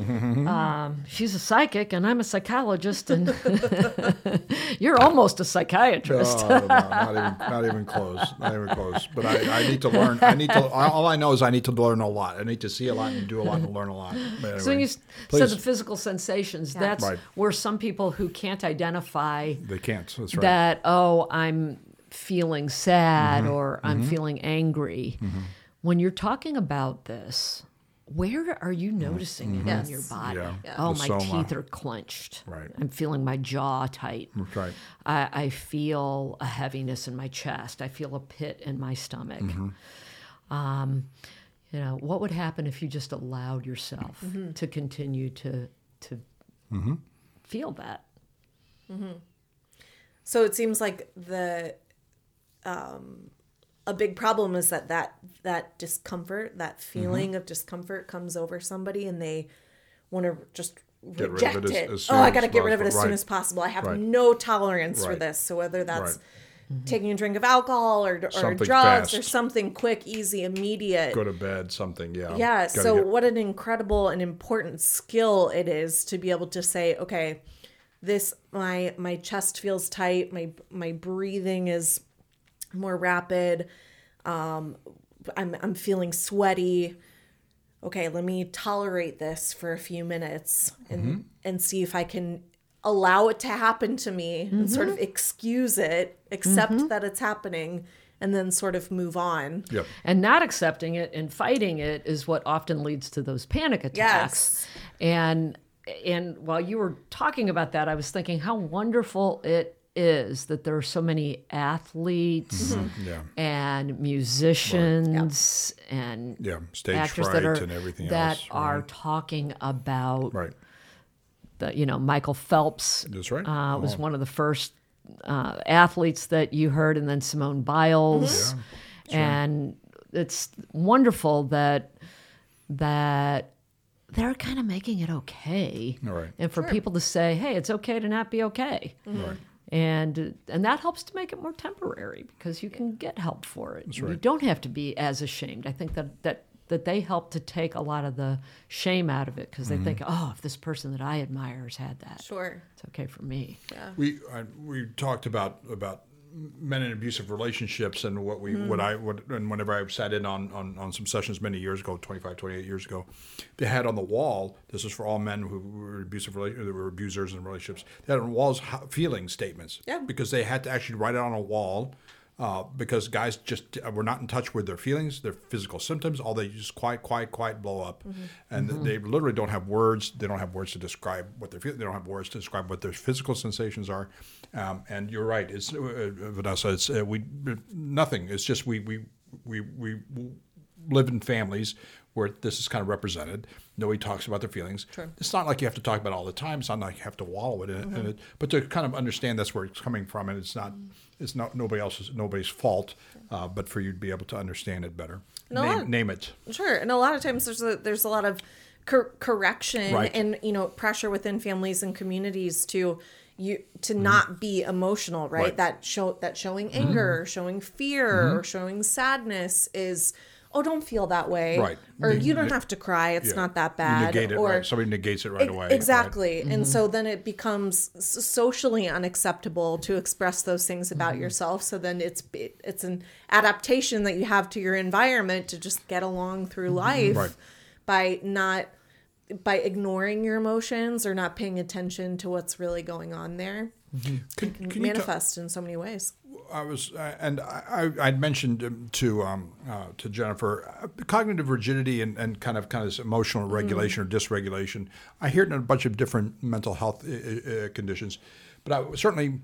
Speaker 3: um, she's a psychic, and I'm a psychologist, and you're almost a psychiatrist.
Speaker 1: Oh, no, not even not even close. Not even close. But I, I need to learn. I need to. All I know is I need to learn a lot. I need to see a lot and do a lot and learn a lot. But
Speaker 3: So when you s-
Speaker 1: please.
Speaker 3: said the physical sensations, that's
Speaker 1: Right.
Speaker 3: where some people who can't identify
Speaker 1: they can't. That's right.
Speaker 3: that oh i'm feeling sad
Speaker 1: Mm-hmm.
Speaker 3: or i'm feeling angry when you're talking about this where are you noticing it in your body
Speaker 1: Mm-hmm. Yeah.
Speaker 3: oh
Speaker 1: The
Speaker 3: my
Speaker 1: soma.
Speaker 3: teeth are clenched
Speaker 1: Right.
Speaker 3: i'm feeling my jaw tight
Speaker 1: That's right.
Speaker 3: I, I feel a heaviness in my chest i feel a pit in my stomach
Speaker 1: Mm-hmm.
Speaker 3: um, you know, what would happen if you just allowed yourself to continue to to feel that?
Speaker 2: So it seems like the um, a big problem is that that that discomfort, that feeling of discomfort, comes over somebody, and they want to just
Speaker 1: Get rid of
Speaker 2: reject
Speaker 1: it as-
Speaker 2: it.
Speaker 1: as
Speaker 2: oh, I got to get rid of it
Speaker 1: possible.
Speaker 2: as soon as possible. I have
Speaker 1: Right.
Speaker 2: no tolerance for this. So whether that's
Speaker 1: Right.
Speaker 2: taking a drink of alcohol or, or
Speaker 1: Something
Speaker 2: drugs or something quick, easy, immediate.
Speaker 1: Go to bed, something. Yeah.
Speaker 2: Yeah.
Speaker 1: Gotta
Speaker 2: So
Speaker 1: get-
Speaker 2: what an incredible and important skill it is to be able to say, okay, this my my chest feels tight, my my breathing is more rapid. Um, I'm I'm feeling sweaty. Okay, let me tolerate this for a few minutes and
Speaker 1: Mm-hmm.
Speaker 2: and see if I can allow it to happen to me and sort of excuse it, accept that it's happening, and then sort of move on.
Speaker 1: Yep.
Speaker 3: And not accepting it and fighting it is what often leads to those panic attacks. Yes. And and while you were talking about that, I was thinking how wonderful it is that there are so many athletes
Speaker 1: Yeah.
Speaker 3: and musicians and
Speaker 1: Yeah. Stage
Speaker 3: actors
Speaker 1: fright
Speaker 3: that are
Speaker 1: and everything
Speaker 3: that
Speaker 1: else.
Speaker 3: are
Speaker 1: right.
Speaker 3: talking about
Speaker 1: Right.
Speaker 3: the you know Michael Phelps
Speaker 1: That's right.
Speaker 3: uh, was
Speaker 1: Oh.
Speaker 3: one of the first uh, athletes that you heard, and then Simone Biles, and it's wonderful that that they're kind of making it okay,
Speaker 1: All right.
Speaker 3: and for people to say, "Hey, it's okay to not be okay."
Speaker 1: Right.
Speaker 3: And and that helps to make it more temporary because you can get help for it. You
Speaker 1: right.
Speaker 3: don't have to be as ashamed. I think that that that they help to take a lot of the shame out of it because
Speaker 1: Mm-hmm.
Speaker 3: they think, oh, if this person that I admire has had that,
Speaker 2: Sure.
Speaker 3: it's okay for me. Yeah.
Speaker 1: We I, we talked about about men in abusive relationships and what we
Speaker 2: Mm-hmm.
Speaker 1: what I what and whenever I sat in on, on on some sessions many years ago 25 28 years ago they had on the wall this is for all men who were abusive who were abusers in relationships they had on walls feeling statements
Speaker 2: Yeah.
Speaker 1: because they had to actually write it on a wall uh, because guys just uh, were not in touch with their feelings, their physical symptoms. All they just quiet, quiet, quiet, blow up, and they literally don't have words. They don't have words to describe what they're feeling. They don't have words to describe what their physical sensations are. Um, and you're right. It's uh, uh, Vanessa. It's uh, we nothing. It's just we we we we live in families where this is kind of represented. Nobody talks about their feelings. It's not like you have to talk about it all the time. It's not like you have to wallow it in,
Speaker 2: Mm-hmm.
Speaker 1: it, in it, but to kind of understand that's where it's coming from, and it's not it's not nobody else's nobody's fault, uh, but for you to be able to understand it better. Name, name it.
Speaker 2: Sure, and a lot of times there's a, there's a lot of cor- correction
Speaker 1: Right.
Speaker 2: and you know pressure within families and communities to you to not be emotional, right?
Speaker 1: Mm-hmm. Right. Mm-hmm.
Speaker 2: That show that showing anger, or showing fear, or showing sadness is oh don't feel that way,
Speaker 1: Right.
Speaker 2: Or
Speaker 1: You-
Speaker 2: you don't
Speaker 1: you-
Speaker 2: have to cry; it's
Speaker 1: Yeah.
Speaker 2: not that
Speaker 1: You
Speaker 2: bad.
Speaker 1: negate it.
Speaker 2: or
Speaker 1: right. Somebody negates it right
Speaker 2: Ex-
Speaker 1: away. right.
Speaker 2: Exactly. And so then it becomes socially unacceptable to express those things about
Speaker 1: Mm-hmm.
Speaker 2: yourself. So then it's it's an adaptation that you have to your environment to just get along through life
Speaker 1: Mm-hmm. Right.
Speaker 2: by not by ignoring your emotions or not paying attention to what's really going on there.
Speaker 1: Can,
Speaker 2: Can
Speaker 1: can you ta-
Speaker 2: manifest in so many ways.
Speaker 1: I was, uh, and I, I I'd mentioned um, to um, uh, to Jennifer uh, cognitive rigidity and, and kind of kind of this emotional regulation or dysregulation. I hear it in a bunch of different mental health uh, uh, conditions, but I certainly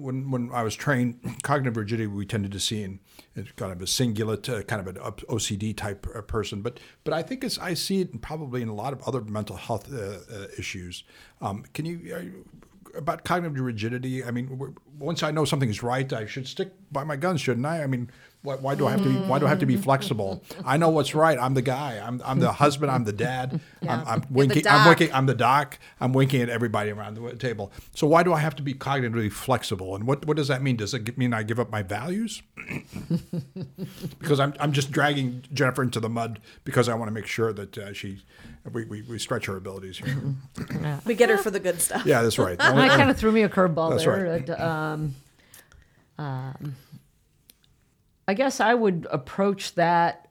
Speaker 1: when when I was trained, cognitive rigidity we tended to see in, in kind of a cingulate, uh, kind of an OCD type person. But but I think it's I see it probably in a lot of other mental health uh, uh, issues. Um, can you about cognitive rigidity. I mean, once I know something's right, I should stick by my guns, shouldn't I? I mean, why, why do I have to? Be, why do I have to be flexible? I know what's right. I'm the guy. I'm, I'm the husband. I'm the dad. I'm, I'm winking. I'm winking. I'm the doc. I'm winking at everybody around the table. So why do I have to be cognitively flexible? And what, what does that mean? Does it mean I give up my values? because I'm, I'm just dragging Jennifer into the mud because I want to make sure that uh, she we, we, we stretch her abilities here.
Speaker 2: We get her for the good stuff.
Speaker 1: Yeah, that's right.
Speaker 3: That kind of threw me a curveball there.
Speaker 1: right.
Speaker 3: Um, um, I guess I would approach that.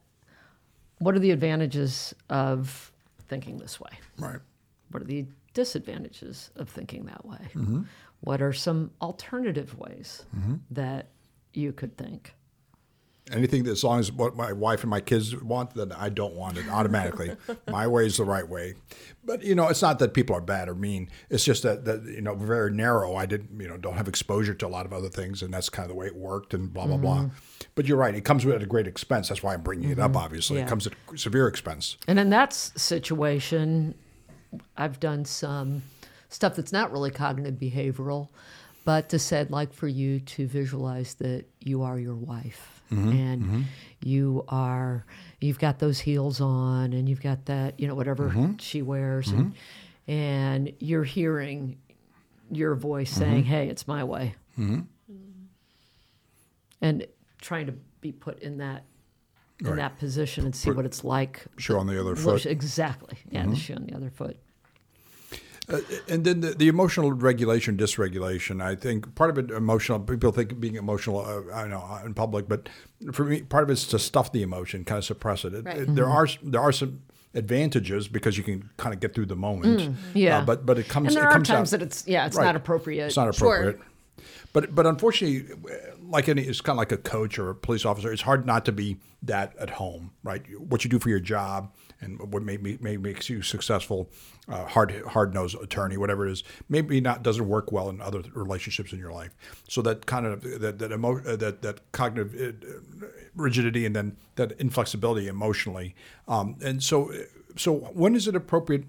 Speaker 3: What are the advantages of thinking this way?
Speaker 1: right.
Speaker 3: What are the disadvantages of thinking that way?
Speaker 1: Mm-hmm.
Speaker 3: What are some alternative ways that you could think?
Speaker 1: Anything that, as long as what my wife and my kids want, then I don't want it automatically. my way is the right way. But you know, it's not that people are bad or mean. It's just that that you know, very narrow. I didn't, you know, don't have exposure to a lot of other things, and that's kind of the way it worked, and blah blah blah. Mm-hmm. But you're right. It comes at a great expense. That's why I'm bringing it up. Mm-hmm. Obviously,
Speaker 3: Yeah.
Speaker 1: it comes at severe expense.
Speaker 3: And in that situation, I've done some stuff that's not really cognitive behavioral, but to said like for you to visualize that you are your wife Mm-hmm. and mm-hmm. you are you've got those heels on and you've got that you know whatever mm-hmm. she wears and and you're hearing your voice saying hey it's my way and trying to be put in that in
Speaker 1: Right.
Speaker 3: that position and see what it's like
Speaker 1: Shoe on the other foot.
Speaker 3: Exactly. Yeah,
Speaker 1: Mm-hmm.
Speaker 3: the shoe on the other foot.
Speaker 1: And then the, the emotional regulation, dysregulation. I think part of it emotional. People think of being emotional, uh, I know in public, but for me, part of it's to stuff the emotion, kind of suppress it. It-
Speaker 2: Right.
Speaker 1: it- There are there are some advantages because you can kind of get through the moment.
Speaker 3: yeah.
Speaker 1: Uh, but but it comes.
Speaker 3: And there
Speaker 1: it
Speaker 3: are
Speaker 1: comes
Speaker 3: times
Speaker 1: out,
Speaker 3: that it's yeah, it's
Speaker 1: Right.
Speaker 3: not appropriate.
Speaker 1: It's not
Speaker 2: Sure.
Speaker 1: But but unfortunately, like any, it's kind of like a coach or a police officer. It's hard not to be that at home, right? What you do for your job and what maybe maybe makes you successful, uh, hard hard nosed attorney, whatever it is, maybe not doesn't work well in other relationships in your life. So that kind of that that emo, uh, that that cognitive uh, rigidity and then that inflexibility emotionally, um, and so so when is it appropriate?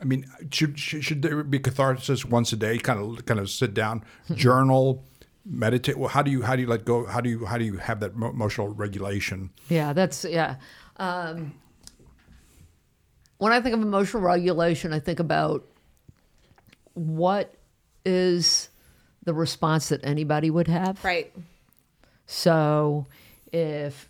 Speaker 1: I mean, should, should should there be catharsis once a day? Kind of kind of sit down, journal, meditate. Well, how do you how do you let go? How do you how do you have that emotional regulation?
Speaker 3: Yeah, that's yeah. Um, when I think of emotional regulation, I think about what is the response that anybody would have.
Speaker 2: Right.
Speaker 3: So if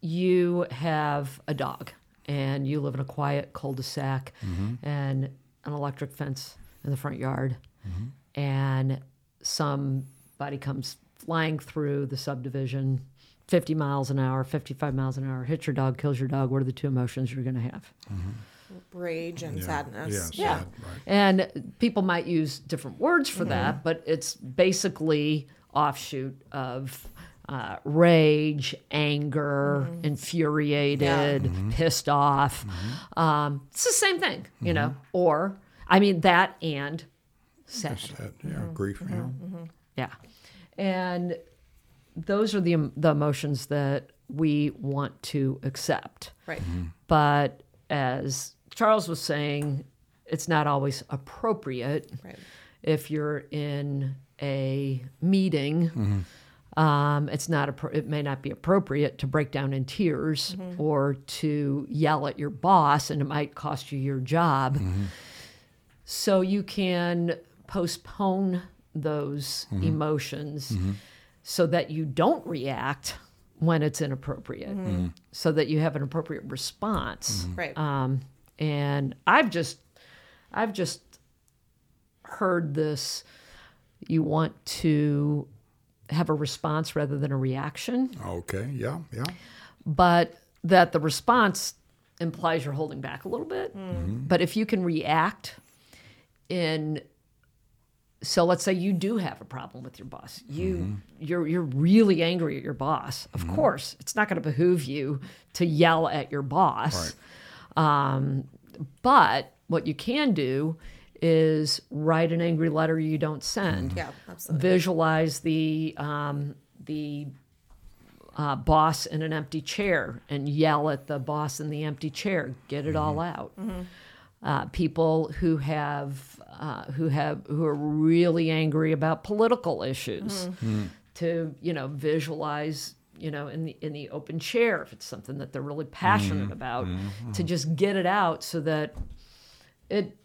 Speaker 3: you have a dog and you live in a quiet cul-de-sac mm-hmm. and an electric fence in the front yard. Mm-hmm. And somebody comes flying through the subdivision 50 miles an hour 55 miles an hour hits your dog kills your dog what are the two emotions you're going to have mm-hmm.
Speaker 2: Rage and sadness.
Speaker 1: Yeah, sad, right.
Speaker 3: and people might use different words for that, but it's basically offshoot of uh, rage, anger, mm-hmm. infuriated, mm-hmm. pissed off. Mm-hmm. Um, it's the same thing, you know. Or I mean that and sad.
Speaker 1: Sad, yeah, grief. you know.
Speaker 3: Yeah. And those are the the emotions that we want to accept.
Speaker 2: Right.
Speaker 3: But as Charles was saying, it's not always appropriate
Speaker 2: Right.
Speaker 3: if you're in a meeting. Um, it's not appro- it may not be appropriate to break down in tears mm-hmm. or to yell at your boss, and it might cost you your job. Mm-hmm. So you can postpone those mm-hmm. emotions so that you don't react when it's inappropriate, so that you have an appropriate response.
Speaker 2: Right.
Speaker 3: Um, and I've just, I've just heard this. You want to have a response rather than a reaction,
Speaker 1: Okay. Yeah. Yeah.
Speaker 3: but that the response implies you're holding back a little bit. Mm-hmm. But if you can react in so let's say you do have a problem with your boss. You mm-hmm. you're you're really angry at your boss. Of mm-hmm. course, it's not going to behoove you to yell at your boss. Um, but what you can do is write an angry letter you don't send.
Speaker 2: Yeah, absolutely.
Speaker 3: Visualize the um, the uh, boss in an empty chair and yell at the boss in the empty chair. Get it all out. Uh, people who have uh, who have who are really angry about political issues to you know visualize you know in the in the open chair if it's something that they're really passionate about to just get it out so that it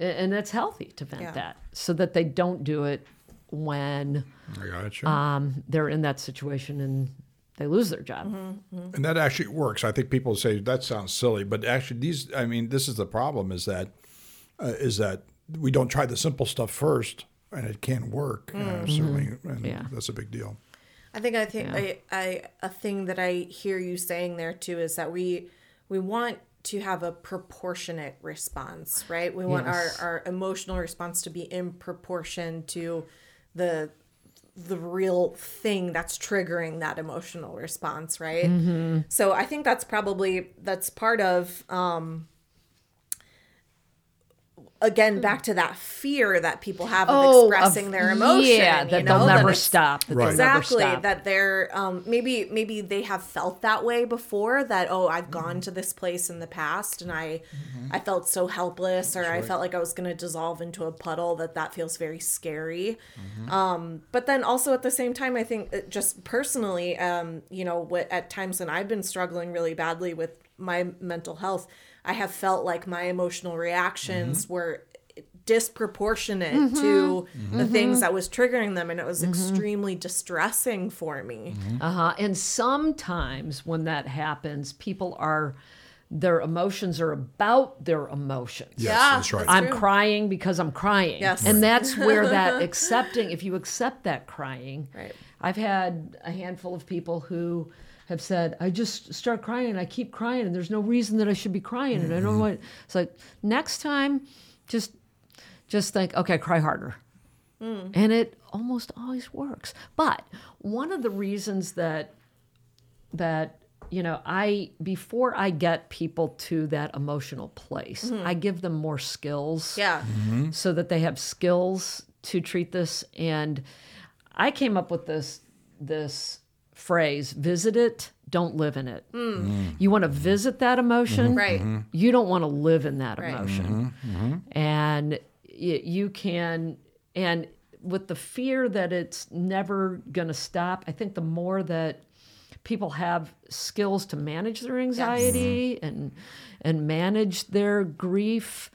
Speaker 3: and it's healthy to vent
Speaker 2: Yeah.
Speaker 3: that so that they don't do it when
Speaker 1: I
Speaker 3: um, they're in that situation and they lose their job.
Speaker 1: and that actually works. I think people say that sounds silly, but actually, these. I mean, this is the problem: is that uh, is that we don't try the simple stuff first, and it can work. Uh, certainly, and
Speaker 3: Yeah.
Speaker 1: that's a big deal.
Speaker 2: I think I think
Speaker 3: Yeah.
Speaker 2: I, I a thing that I hear you saying there too is that we we want to have a proportionate response, right? We want our, our emotional response to be in proportion to the the real thing that's triggering that emotional response, right?
Speaker 3: Mm-hmm.
Speaker 2: So I think that's probably that's part of um again back to that fear that people have of
Speaker 3: Oh,
Speaker 2: expressing
Speaker 3: of-
Speaker 2: their emotion.
Speaker 3: Yeah,
Speaker 2: you
Speaker 3: that
Speaker 2: know,
Speaker 3: they'll
Speaker 2: that
Speaker 3: never
Speaker 2: it's-
Speaker 3: stop. That
Speaker 1: Right.
Speaker 3: they'll never
Speaker 2: Exactly.
Speaker 3: stop.
Speaker 2: That they're um, maybe maybe they have felt that way before. That oh, I've gone to this place in the past and I I felt so helpless, or I felt like I was going to dissolve into a puddle. That that feels very scary. Um, but then also at the same time, I think just personally, um, you know, what at times when I've been struggling really badly with my mental health, I have felt like my emotional reactions mm-hmm. were disproportionate mm-hmm. to mm-hmm. the things that was triggering them and it was extremely distressing for me
Speaker 3: Uh-huh. And sometimes when that happens, people are their emotions are about their emotions.
Speaker 1: Yes,
Speaker 2: Yeah,
Speaker 1: that's right.
Speaker 3: I'm crying because I'm crying.
Speaker 2: Yes.
Speaker 3: And that's where that accepting, if you accept that crying,
Speaker 2: Right.
Speaker 3: I've had a handful of people who have said, I just start crying and I keep crying and there's no reason that I should be crying. And I don't mm-hmm. want. it's like, next time, just, just think, okay, cry harder. Mm. And it almost always works. But one of the reasons that, that, you know, I, before I get people to that emotional place, mm-hmm. I give them more skills
Speaker 2: yeah mm-hmm.
Speaker 3: so that they have skills to treat this. And I came up with this this phrase: "Visit it, don't live in it." Mm. Mm. You want to visit that emotion, mm-hmm.
Speaker 2: Right. Mm-hmm.
Speaker 3: You don't want to live in that
Speaker 2: Right.
Speaker 3: emotion, mm-hmm. and y- you can and with the fear that it's never going to stop. I think the more that people have skills to manage their anxiety and and manage their grief,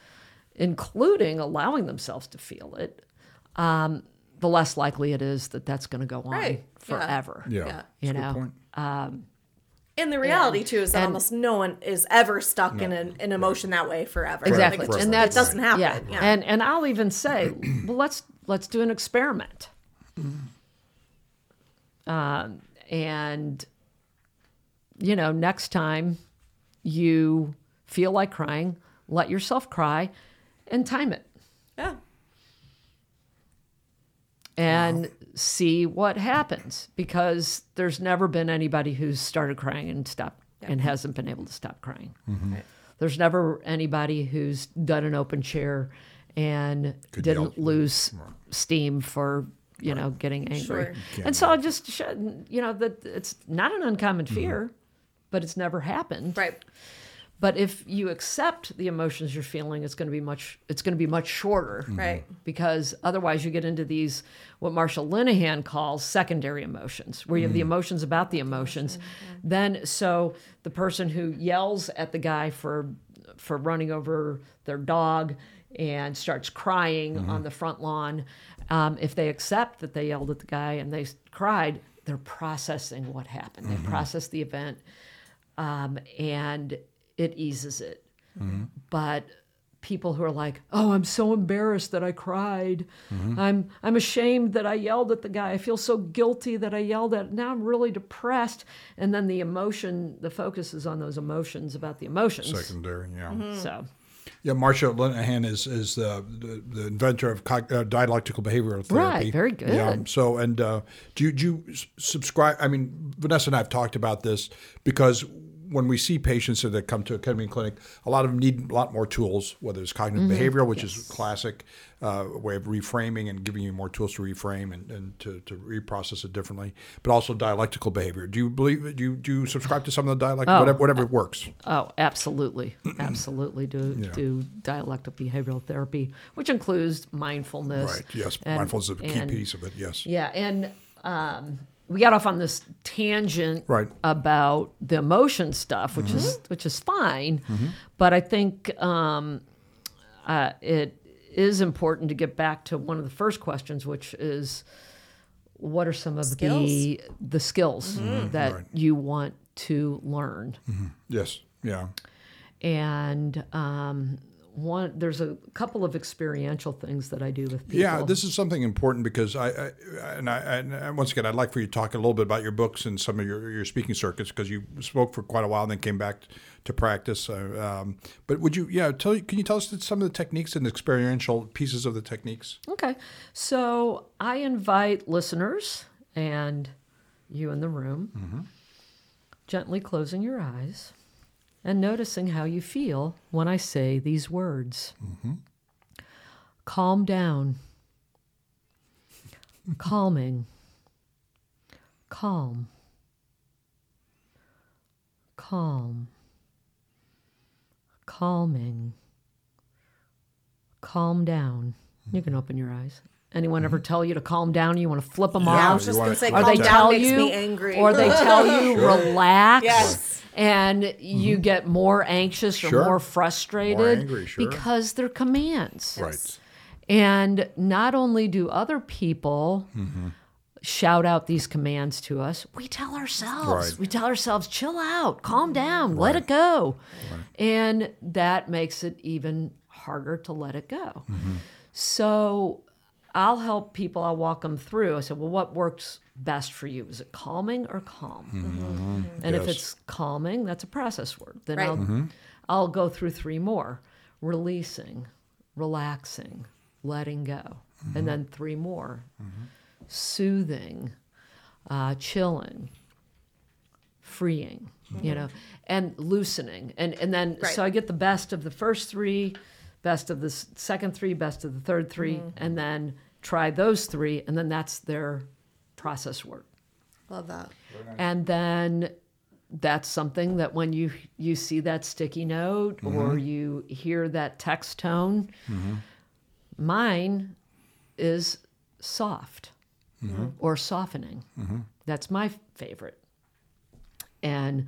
Speaker 3: including allowing themselves to feel it, um, the less likely it is that that's going to go on
Speaker 2: Right.
Speaker 3: Forever.
Speaker 1: Yeah,
Speaker 2: Yeah.
Speaker 1: that's
Speaker 3: You
Speaker 1: a good
Speaker 3: know,
Speaker 1: point.
Speaker 2: and the reality too is that almost no one is ever stuck in an, an emotion that way forever
Speaker 3: exactly,
Speaker 2: Like, it
Speaker 3: and that
Speaker 2: doesn't happen
Speaker 3: Yeah.
Speaker 2: yeah,
Speaker 3: and and I'll even say, well, let's let's do an experiment. Um, and you know, next time you feel like crying, let yourself cry, and time it.
Speaker 2: yeah.
Speaker 3: And see what happens because there's never been anybody who's started crying and stopped and hasn't been able to stop crying. Mm-hmm. There's never anybody who's done an open chair and
Speaker 1: Could
Speaker 3: didn't lose steam for you know getting angry.
Speaker 2: Sure.
Speaker 3: And so I just sh- you know that it's not an uncommon fear, but it's never happened.
Speaker 2: right
Speaker 3: But if you accept the emotions you're feeling, it's going to be much it's going to be much shorter.
Speaker 2: Right.
Speaker 3: Because otherwise you get into these what Marsha Linehan calls secondary emotions, where you have the emotions about the emotions. Then so the person who yells at the guy for for running over their dog and starts crying on the front lawn, um, if they accept that they yelled at the guy and they cried, they're processing what happened. They process the event, um, and it eases it. But people who are like, "Oh, I'm so embarrassed that I cried. I'm I'm ashamed that I yelled at the guy. I feel so guilty that I yelled at. Now I'm really depressed." And then the emotion, the focus is on those emotions about the emotions.
Speaker 1: Secondary, yeah.
Speaker 3: So
Speaker 1: Yeah, Marsha Linehan is is the the, the inventor of cog- uh, dialectical behavioral therapy.
Speaker 3: Right, very good.
Speaker 1: Yeah. So, and uh, do you do you subscribe? I mean, Vanessa and I have talked about this because when we see patients that come to a ketamine clinic, a lot of them need a lot more tools, whether it's cognitive
Speaker 3: Mm-hmm.
Speaker 1: behavioral, which is a classic uh, way of reframing and giving you more tools to reframe and, and to, to reprocess it differently, but also dialectical behavior. Do you believe, do you, do you subscribe to some of the dialect, whatever, whatever works?
Speaker 3: Oh, absolutely, absolutely. Do
Speaker 1: Yeah.
Speaker 3: do dialectical behavioral therapy, which includes mindfulness.
Speaker 1: Right, yes.
Speaker 3: and-
Speaker 1: Mindfulness is a key
Speaker 3: and-
Speaker 1: piece of it, yes.
Speaker 3: Yeah, and um, we got off on this tangent
Speaker 1: Right.
Speaker 3: about the emotion stuff, which is which is fine, but I think um, uh, it is important to get back to one of the first questions, which is what are some of the the skills that
Speaker 1: Right.
Speaker 3: you want to learn?
Speaker 1: Yes, yeah.
Speaker 3: and um, one there's a couple of experiential things that I do with people.
Speaker 1: Yeah, this is something important because I, I and I and once again I'd like for you to talk a little bit about your books and some of your, your speaking circuits because you spoke for quite a while and then came back to practice. Uh, um, but would you, yeah, tell can you tell us some of the techniques and experiential pieces of the techniques?
Speaker 3: Okay, so I invite listeners and you in the room,
Speaker 1: Mm-hmm.
Speaker 3: gently closing your eyes and noticing how you feel when I say these words.
Speaker 1: Mm-hmm.
Speaker 3: Calm down. Calming. Calm. Calm. Calming. Calm down. You can open your eyes. Anyone ever tell you to calm down? You want to flip them
Speaker 1: Mm-hmm. Yeah,
Speaker 2: I
Speaker 3: off?
Speaker 2: was just
Speaker 1: you
Speaker 2: gonna
Speaker 1: wanna-
Speaker 2: say,
Speaker 1: Or
Speaker 3: or
Speaker 2: calm
Speaker 3: they
Speaker 2: down
Speaker 3: tell
Speaker 2: makes
Speaker 3: you,
Speaker 2: me angry.
Speaker 3: or they tell you relax,
Speaker 2: Yes.
Speaker 3: and you get more anxious or
Speaker 1: Sure.
Speaker 3: more frustrated
Speaker 1: More angry, sure.
Speaker 3: because they're commands.
Speaker 1: Right.
Speaker 3: And not only do other people
Speaker 1: Mm-hmm.
Speaker 3: shout out these commands to us, we tell ourselves,
Speaker 1: Right.
Speaker 3: we tell ourselves, chill out, calm down, let it go. And that makes it even harder to let it go.
Speaker 1: Mm-hmm.
Speaker 3: So I'll help people, I'll walk them through. I said, well, what works best for you? Is it calming or calm? And if
Speaker 1: Mm-hmm. Yes.
Speaker 3: it's calming, that's a process word. Then
Speaker 2: Right.
Speaker 3: I'll,
Speaker 1: Mm-hmm.
Speaker 3: I'll go through three more releasing, relaxing, letting go.
Speaker 1: Mm-hmm.
Speaker 3: And then three more soothing, uh, chilling, freeing, you know, and loosening. And, and then,
Speaker 2: Right.
Speaker 3: so I get the best of the first three, best of the second three, best of the third 3 and then try those three. And then that's their process work.
Speaker 2: Love that.
Speaker 3: and then that's something that when you you see that sticky note or mm-hmm. you hear that text tone mm-hmm. mine is soft mm-hmm. or softening. That's my favorite. And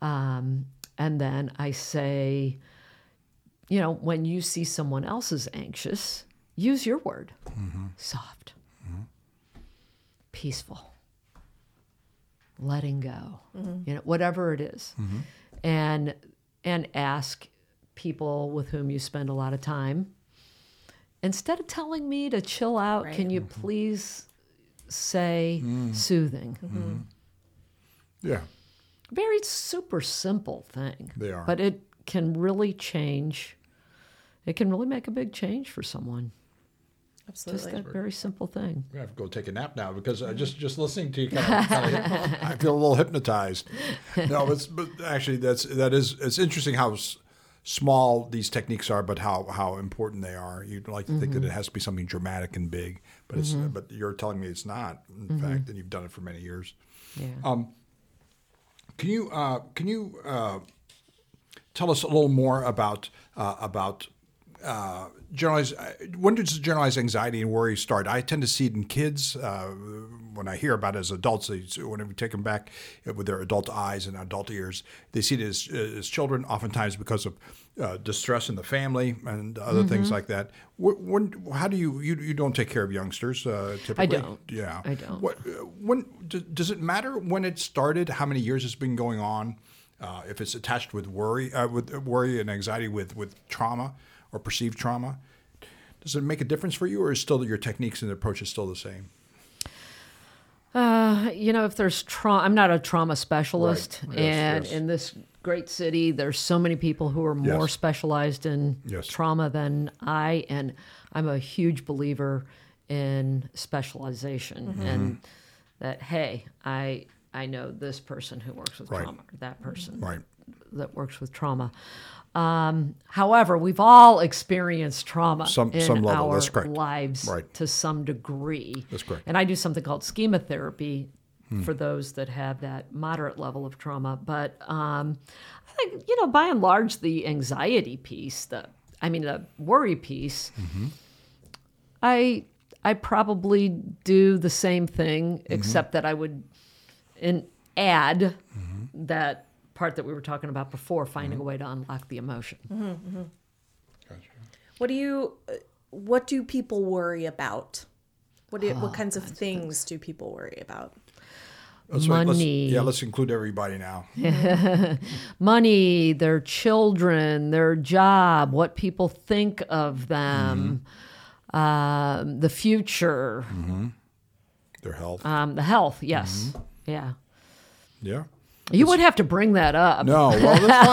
Speaker 3: um, and then i say you know when you see someone else is anxious use your word. Mm-hmm. Soft. Mm-hmm. Peaceful. Letting go. Mm-hmm. You know whatever it is. and and ask people with whom you spend a lot of time. Instead of telling me to chill out
Speaker 2: Right.
Speaker 3: can you please say soothing?
Speaker 1: Yeah.
Speaker 3: very super simple thing.
Speaker 1: They are.
Speaker 3: but it can really change it can really make a big change for someone just
Speaker 2: Absolutely.
Speaker 3: that very simple thing
Speaker 1: I have to go take a nap now because uh, just just listening to you, kind of, kind of, I feel a little hypnotized. No, but, but actually, that's that is it's interesting how s- small these techniques are, but how how important they are. You'd like to think that it has to be something dramatic and big, but it's but you're telling me it's not. In fact, and you've done it for many years.
Speaker 3: yeah
Speaker 1: Can you uh, can you uh, tell us a little more about uh, about uh, generalized? uh, When does generalized anxiety and worry start? I tend to see it in kids. Uh, when I hear about it as adults, they, when we take them back with their adult eyes and adult ears, they see it as, as children, oftentimes because of uh, distress in the family and other things like that. Wh- When, how do you, you you don't take care of youngsters uh, typically?
Speaker 3: don't.
Speaker 1: Yeah,
Speaker 3: I don't.
Speaker 1: What uh, when does it matter when it started? How many years it's been going on? Uh, if it's attached with worry, uh, with worry and anxiety, with with trauma or perceived trauma, does it make a difference for you, or is still your techniques and approach is still the same?
Speaker 3: Uh, you know, if there's trauma, I'm not a trauma specialist,
Speaker 1: Right. Yes,
Speaker 3: and
Speaker 1: yes.
Speaker 3: in this great city, there's so many people who are more
Speaker 1: Yes.
Speaker 3: specialized in trauma than I, and I'm a huge believer in specialization
Speaker 1: Mm-hmm.
Speaker 3: and that hey, I I know this person who works with
Speaker 1: Right.
Speaker 3: trauma, or that person
Speaker 1: Right.
Speaker 3: that works with trauma. Um, however, we've all experienced trauma
Speaker 1: Some-
Speaker 3: in
Speaker 1: some level,
Speaker 3: our lives
Speaker 1: Right.
Speaker 3: to some degree.
Speaker 1: That's correct.
Speaker 3: And I do something called schema therapy for those that have that moderate level of trauma. But um, I think, you know, by and large, the anxiety piece, the I mean, the worry piece, I I probably do the same thing, except that I would in, add that part that we were talking about before, finding a way to unlock the emotion.
Speaker 1: Gotcha.
Speaker 2: What do you? uh, What do people worry about? What do,
Speaker 3: Oh,
Speaker 2: what kinds of things do people worry about?
Speaker 1: Let's- let's-
Speaker 3: money.
Speaker 1: yeah, let's include everybody now.
Speaker 3: money, their children, their job, what people think of them, um, the future,
Speaker 1: Their health.
Speaker 3: um, the health. Yes, yeah.
Speaker 1: yeah.
Speaker 3: You would have to bring that up.
Speaker 1: No, well, that's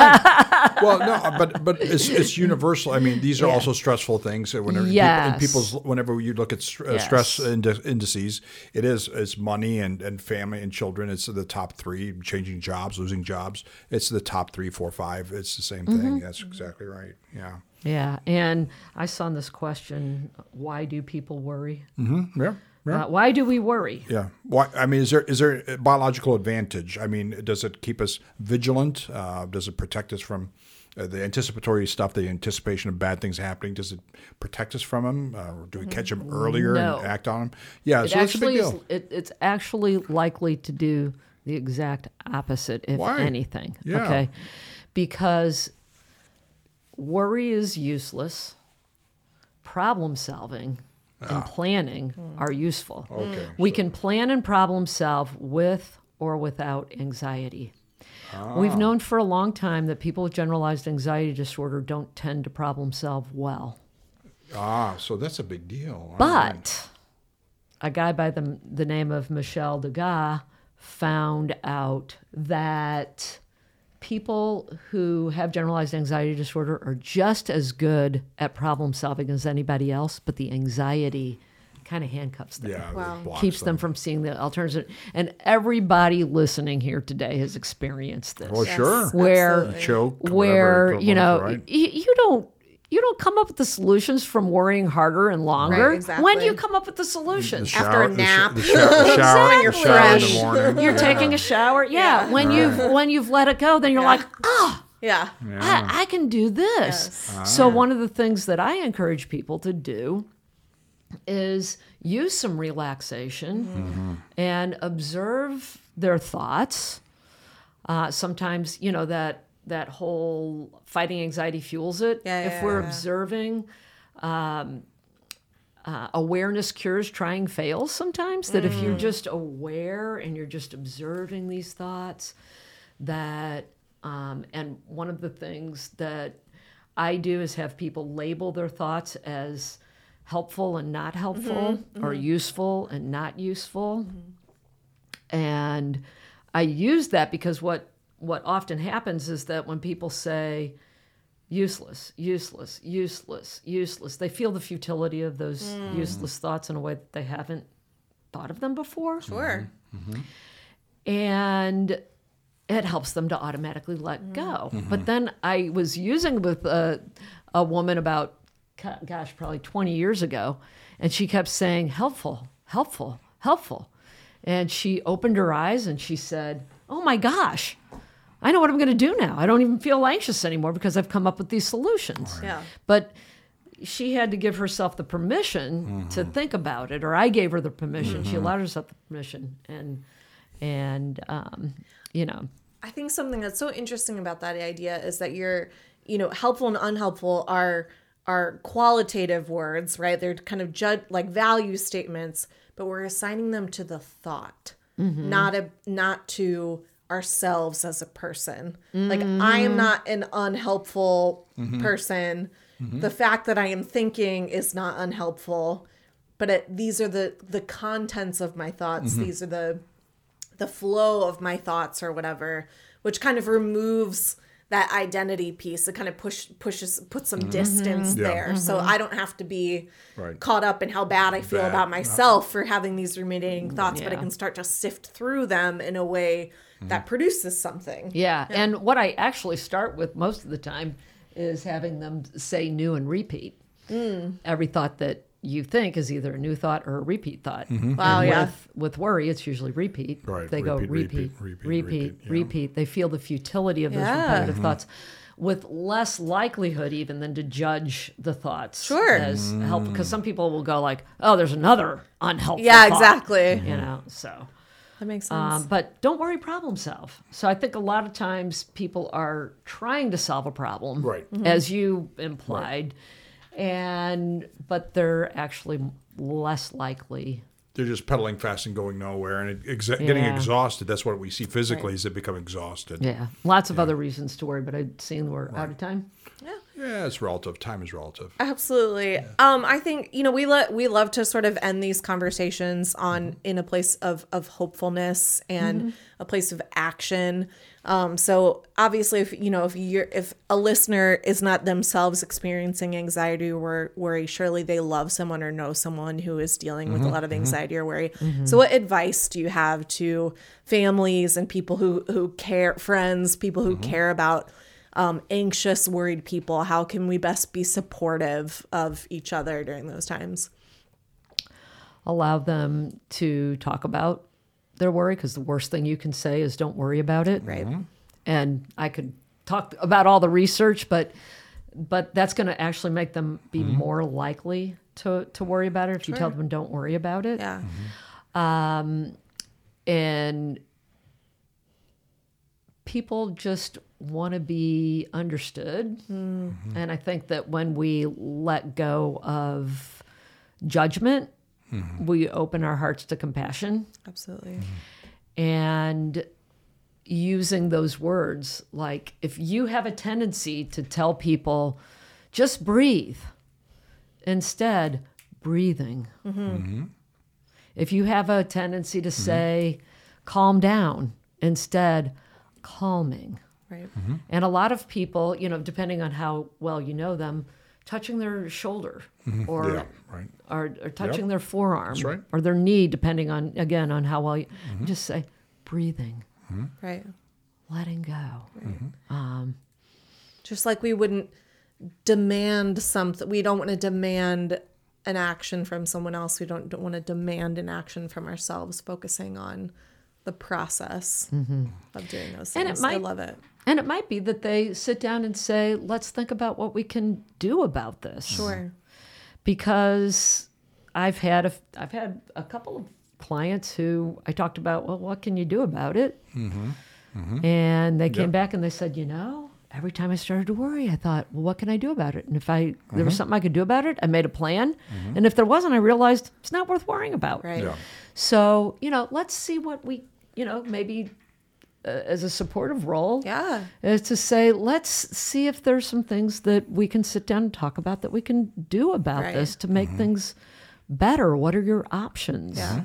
Speaker 1: fine. well, no, but but it's it's universal. I mean, these are
Speaker 3: Yeah.
Speaker 1: also stressful things. Whenever
Speaker 3: Yes.
Speaker 1: people, people's whenever you look at st- uh,
Speaker 3: Yes.
Speaker 1: stress indi- indices, it is it's money and, and family and children. It's the top three. Changing jobs, losing jobs. It's the top three, four, five. It's the same
Speaker 3: Mm-hmm.
Speaker 1: thing. That's exactly right. Yeah.
Speaker 3: Yeah, and I saw in this question: Why do people worry?
Speaker 1: Yeah. Yeah.
Speaker 3: Uh, why do we worry?
Speaker 1: Yeah. Why? I mean, is there is there a biological advantage? I mean, does it keep us vigilant? Uh, does it protect us from uh, the anticipatory stuff, the anticipation of bad things happening? Does it protect us from them? Uh, or do we catch them earlier
Speaker 3: No.
Speaker 1: and act on them? Yeah.
Speaker 3: It
Speaker 1: so that's a big
Speaker 3: actually is. It, it's actually likely to do the exact opposite, if
Speaker 1: Why?
Speaker 3: anything.
Speaker 1: Yeah.
Speaker 3: Okay, because worry is useless. Problem solving and planning are useful.
Speaker 1: Ah. Okay.
Speaker 3: We can plan and problem solve with or without anxiety.
Speaker 1: Ah.
Speaker 3: We've known for a long time that people with generalized anxiety disorder don't tend to problem solve well.
Speaker 1: Ah, so that's a big deal. All right.
Speaker 3: But a guy by the, the name of Michel Dugas found out that people who have generalized anxiety disorder are just as good at problem solving as anybody else, but the anxiety kind of handcuffs them.
Speaker 1: yeah,
Speaker 2: Wow.
Speaker 3: Keeps them from seeing the alternative. And everybody listening here today has experienced this.
Speaker 1: Well, sure.
Speaker 3: where
Speaker 2: absolutely.
Speaker 1: Choke.
Speaker 3: where you know
Speaker 1: right?
Speaker 3: y- you don't you don't come up with the solutions from worrying harder and longer.
Speaker 2: Right, exactly.
Speaker 3: When do you come up with the solutions?
Speaker 2: After a
Speaker 1: the sh-
Speaker 2: nap.
Speaker 1: the, sh- the shower,
Speaker 3: When
Speaker 1: the
Speaker 3: you're
Speaker 1: shower in
Speaker 3: fresh,
Speaker 1: the morning.
Speaker 3: You're
Speaker 1: Yeah.
Speaker 3: taking a shower. Yeah. When you've when you've let it go, then you're like, oh,
Speaker 2: Yeah.
Speaker 3: I, I can do this. So ah. one of the things that I encourage people to do is use some relaxation mm-hmm. and observe their thoughts. Uh, sometimes you know that that whole fighting anxiety fuels it.
Speaker 2: Yeah,
Speaker 3: if
Speaker 2: yeah,
Speaker 3: we're
Speaker 2: yeah.
Speaker 3: observing. Um, uh, awareness cures trying fails sometimes that if you're just aware and you're just observing these thoughts that um, and one of the things that i do is have people label their thoughts as helpful and not helpful or useful and not useful and i use that because what what often happens is that when people say useless, useless, useless, useless. They feel the futility of those hmm. useless thoughts in a way that they haven't thought of them before.
Speaker 2: Sure. Mm-hmm.
Speaker 3: And it helps them to automatically let hmm. go. Mm-hmm. But then I was using with a, a woman about, gosh, probably 20 years ago, and she kept saying, helpful, helpful, helpful. And she opened her eyes and she said, oh my gosh. I know what I'm going to do now. I don't even feel anxious anymore because I've come up with these solutions.
Speaker 2: Yeah.
Speaker 3: But she had to give herself the permission to mm-hmm. think about it, or I gave her the permission. She mm-hmm. allowed herself the permission, and and um, you know,
Speaker 2: I think something that's so interesting about that idea is that you're, you know, helpful and unhelpful are are qualitative words, right? They're kind of judge like value statements, but we're assigning them to the thought, mm-hmm. not a not to ourselves as a person. Like mm-hmm. I am not an unhelpful mm-hmm. person. Mm-hmm. The fact that I am thinking is not unhelpful, but it, these are the the contents of my thoughts. These are the the flow of my thoughts or whatever, which kind of removes that identity piece. It kind of push pushes puts some distance
Speaker 1: Yeah.
Speaker 2: there, so I don't have to be
Speaker 1: Right.
Speaker 2: caught up in how bad I feel
Speaker 1: Bad.
Speaker 2: about myself for having these ruminating thoughts, but I can start to sift through them in a way Mm-hmm. that produces something.
Speaker 3: yeah. And what I actually start with most of the time is having them say new and repeat. Mm. Every thought that you think is either a new thought or a repeat thought. Mm-hmm.
Speaker 2: Wow,
Speaker 3: And
Speaker 2: yeah.
Speaker 3: With, with worry, it's usually repeat.
Speaker 1: Right,
Speaker 3: They go
Speaker 1: repeat,
Speaker 3: repeat,
Speaker 1: repeat, repeat,
Speaker 3: repeat,
Speaker 1: repeat,
Speaker 3: repeat. They feel the futility of those
Speaker 2: Yeah.
Speaker 3: repetitive mm-hmm. thoughts. With less likelihood, even than to judge the thoughts
Speaker 2: Sure.
Speaker 3: as help, because mm. some people will go like, "Oh, there's another unhelpful."
Speaker 2: Yeah,
Speaker 3: thought,"
Speaker 2: exactly.
Speaker 3: You know, so
Speaker 2: That makes sense.
Speaker 3: um, but don't worry, problem solve. So I think a lot of times people are trying to solve a problem,
Speaker 1: Right.
Speaker 3: As you implied, and but they're actually less likely
Speaker 1: they're just pedaling fast and going nowhere and exa- getting exhausted. That's what we see physically is they become exhausted.
Speaker 3: Yeah, lots of other reasons to worry, but I'd seen we're out of time.
Speaker 1: Yeah, it's relative. Time is relative.
Speaker 2: Absolutely. Um, I think you know we let we love to sort of end these conversations on mm-hmm. in a place of of hopefulness and mm-hmm. a place of action. Um, so obviously, if you know if you're if a listener is not themselves experiencing anxiety or worry, surely they love someone or know someone who is dealing with a mm-hmm. lot of anxiety or worry. So, what advice do you have to families and people who who care, friends, people who care about? Um, anxious, worried people? How can we best be supportive of each other during those times?
Speaker 3: Allow them to talk about their worry because the worst thing you can say is don't worry about it.
Speaker 2: Right. Mm-hmm.
Speaker 3: And I could talk about all the research, but but that's going to actually make them be mm-hmm. more likely to to worry about it if you tell them don't worry about it.
Speaker 2: Yeah. Mm-hmm.
Speaker 3: Um, and people just want to be understood. Mm-hmm. And I think that when we let go of judgment, mm-hmm. we open our hearts to compassion.
Speaker 2: Absolutely. Mm-hmm.
Speaker 3: and using those words like if you have a tendency to tell people just breathe instead breathing. If you have a tendency to say calm down instead calming
Speaker 2: Right. Mm-hmm.
Speaker 3: and a lot of people you know depending on how well you know them touching their shoulder mm-hmm. or
Speaker 1: Yeah, right.
Speaker 3: or, or touching their forearm
Speaker 1: right.
Speaker 3: or their knee, depending on again on how well you mm-hmm. just say breathing,
Speaker 2: Right.
Speaker 3: letting go.
Speaker 2: Um, just like we wouldn't demand something, we don't want to demand an action from someone else. We don't, don't want to demand an action from ourselves, focusing on the process of doing those things.
Speaker 3: And it
Speaker 2: I love it.
Speaker 3: And it might be that they sit down and say, "Let's think about what we can do about this."
Speaker 2: Sure.
Speaker 3: because I've had a I've had a couple of clients who I talked about. Well, what can you do about it? Mm-hmm. Mm-hmm. And they came back and they said, you know, every time I started to worry, I thought, well, what can I do about it? And if I there was mm-hmm. something I could do about it, I made a plan. And if there wasn't, I realized it's not worth worrying about.
Speaker 2: Right.
Speaker 1: Yeah.
Speaker 3: So you know, let's see what we you know maybe. Uh, as a supportive role,
Speaker 2: Yeah.
Speaker 3: is to say, let's see if there's some things that we can sit down and talk about that we can do about
Speaker 2: Right.
Speaker 3: this to make things better. What are your options?
Speaker 2: Yeah.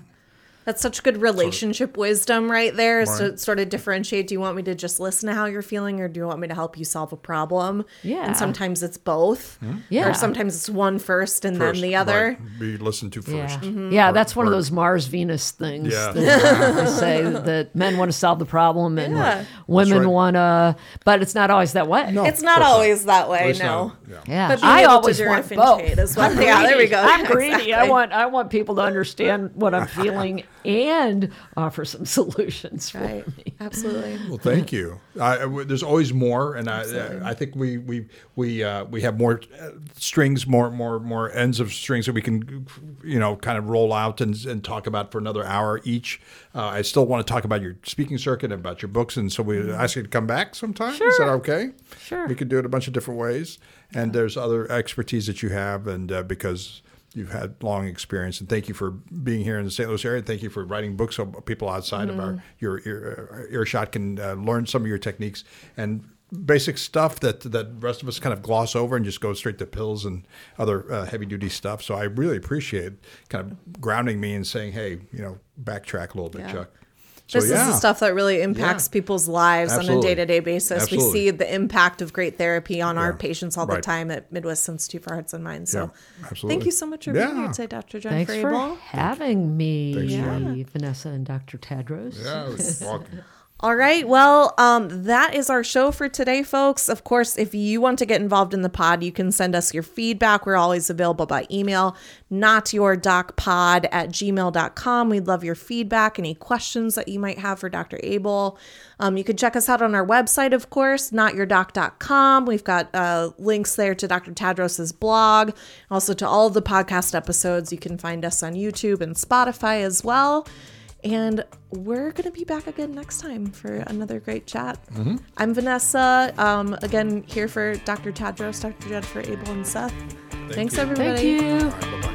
Speaker 2: That's such good relationship wisdom right there is to
Speaker 1: Right.
Speaker 2: sort of differentiate. Do you want me to just listen to how you're feeling or do you want me to help you solve a problem?
Speaker 3: Yeah.
Speaker 2: And sometimes it's both.
Speaker 3: Yeah.
Speaker 2: Or sometimes it's one first and
Speaker 1: First,
Speaker 2: then the other.
Speaker 1: right, be listened to
Speaker 3: Yeah,
Speaker 1: first. Mm-hmm.
Speaker 3: yeah, that's one of those Mars Venus things.
Speaker 1: Yeah.
Speaker 3: that they say that men want to solve the problem and
Speaker 2: Yeah.
Speaker 3: women
Speaker 1: right.
Speaker 3: want to, but it's not always that way.
Speaker 1: No,
Speaker 2: It's not
Speaker 1: course not.
Speaker 2: always that way, no.
Speaker 1: not- yeah.
Speaker 3: Yeah,
Speaker 2: But being
Speaker 3: I
Speaker 2: able to
Speaker 3: always want both.
Speaker 2: as well. Yeah, there we go.
Speaker 3: I'm
Speaker 2: Yeah,
Speaker 3: greedy. I want I want people to understand what I'm feeling and offer some solutions for
Speaker 2: Right.
Speaker 3: me.
Speaker 2: Absolutely.
Speaker 1: Well, thank you. I, I w- there's always more, and I, I think we we we uh, we have more uh, strings, more more more ends of strings that we can, you know, kind of roll out and, and talk about for another hour each. Uh, I still want to talk about your speaking circuit and about your books, and so we ask you to come back sometime. Is that okay?
Speaker 3: Sure.
Speaker 1: We could do it a bunch of different ways, and there's other expertise that you have, and uh, because. You've had long experience, and thank you for being here in the St. Louis area. Thank you for writing books so people outside of our your ear, earshot can uh, learn some of your techniques and basic stuff that that the rest of us kind of gloss over and just go straight to pills and other uh, heavy duty stuff. So I really appreciate kind of grounding me and saying, "Hey, you know, backtrack a little bit,
Speaker 2: Yeah.
Speaker 1: Chuck." So
Speaker 2: This
Speaker 1: yeah,
Speaker 2: is the stuff that really impacts
Speaker 1: Yeah.
Speaker 2: people's lives on a day to day basis.
Speaker 1: Absolutely.
Speaker 2: We see the impact of great therapy on our patients all the time at Midwest Institute for Hearts and Minds. So
Speaker 1: Yeah, absolutely.
Speaker 2: thank you so much for being here today, Dr. Jennifer
Speaker 3: Thanks for having me,
Speaker 1: Thanks,
Speaker 2: Yeah.
Speaker 3: Vanessa and Dr. Tadros.
Speaker 1: yeah, welcome.
Speaker 2: All right. Well, um, that is our show for today, folks. Of course, if you want to get involved in the pod, you can send us your feedback. We're always available by email, notyourdocpod at gmail.com. We'd love your feedback, any questions that you might have for Dr. Abel. Um, you can check us out on our website, of course, notyourdoc.com. We've got uh, links there to Dr. Tadros's blog, also to all of the podcast episodes. You can find us on YouTube and Spotify as well. And we're going to be back again next time for another great chat. Mm-hmm. I'm Vanessa, um, again, here for Dr. Tadros, Dr. Jennifer Abel, and Seth. Thank Thanks,
Speaker 1: you.
Speaker 2: everybody.
Speaker 3: Thank you.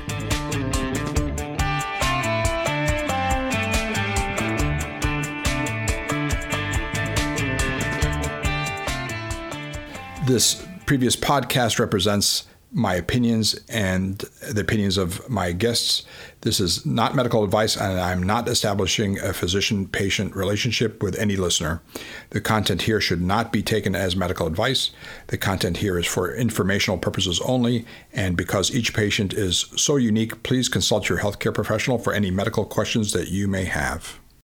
Speaker 1: this previous podcast represents my opinions and the opinions of my guests. This is not medical advice, and I'm not establishing a physician patient relationship with any listener. The content here should not be taken as medical advice. The content here is for informational purposes only, and because each patient is so unique, please consult your healthcare professional for any medical questions that you may have.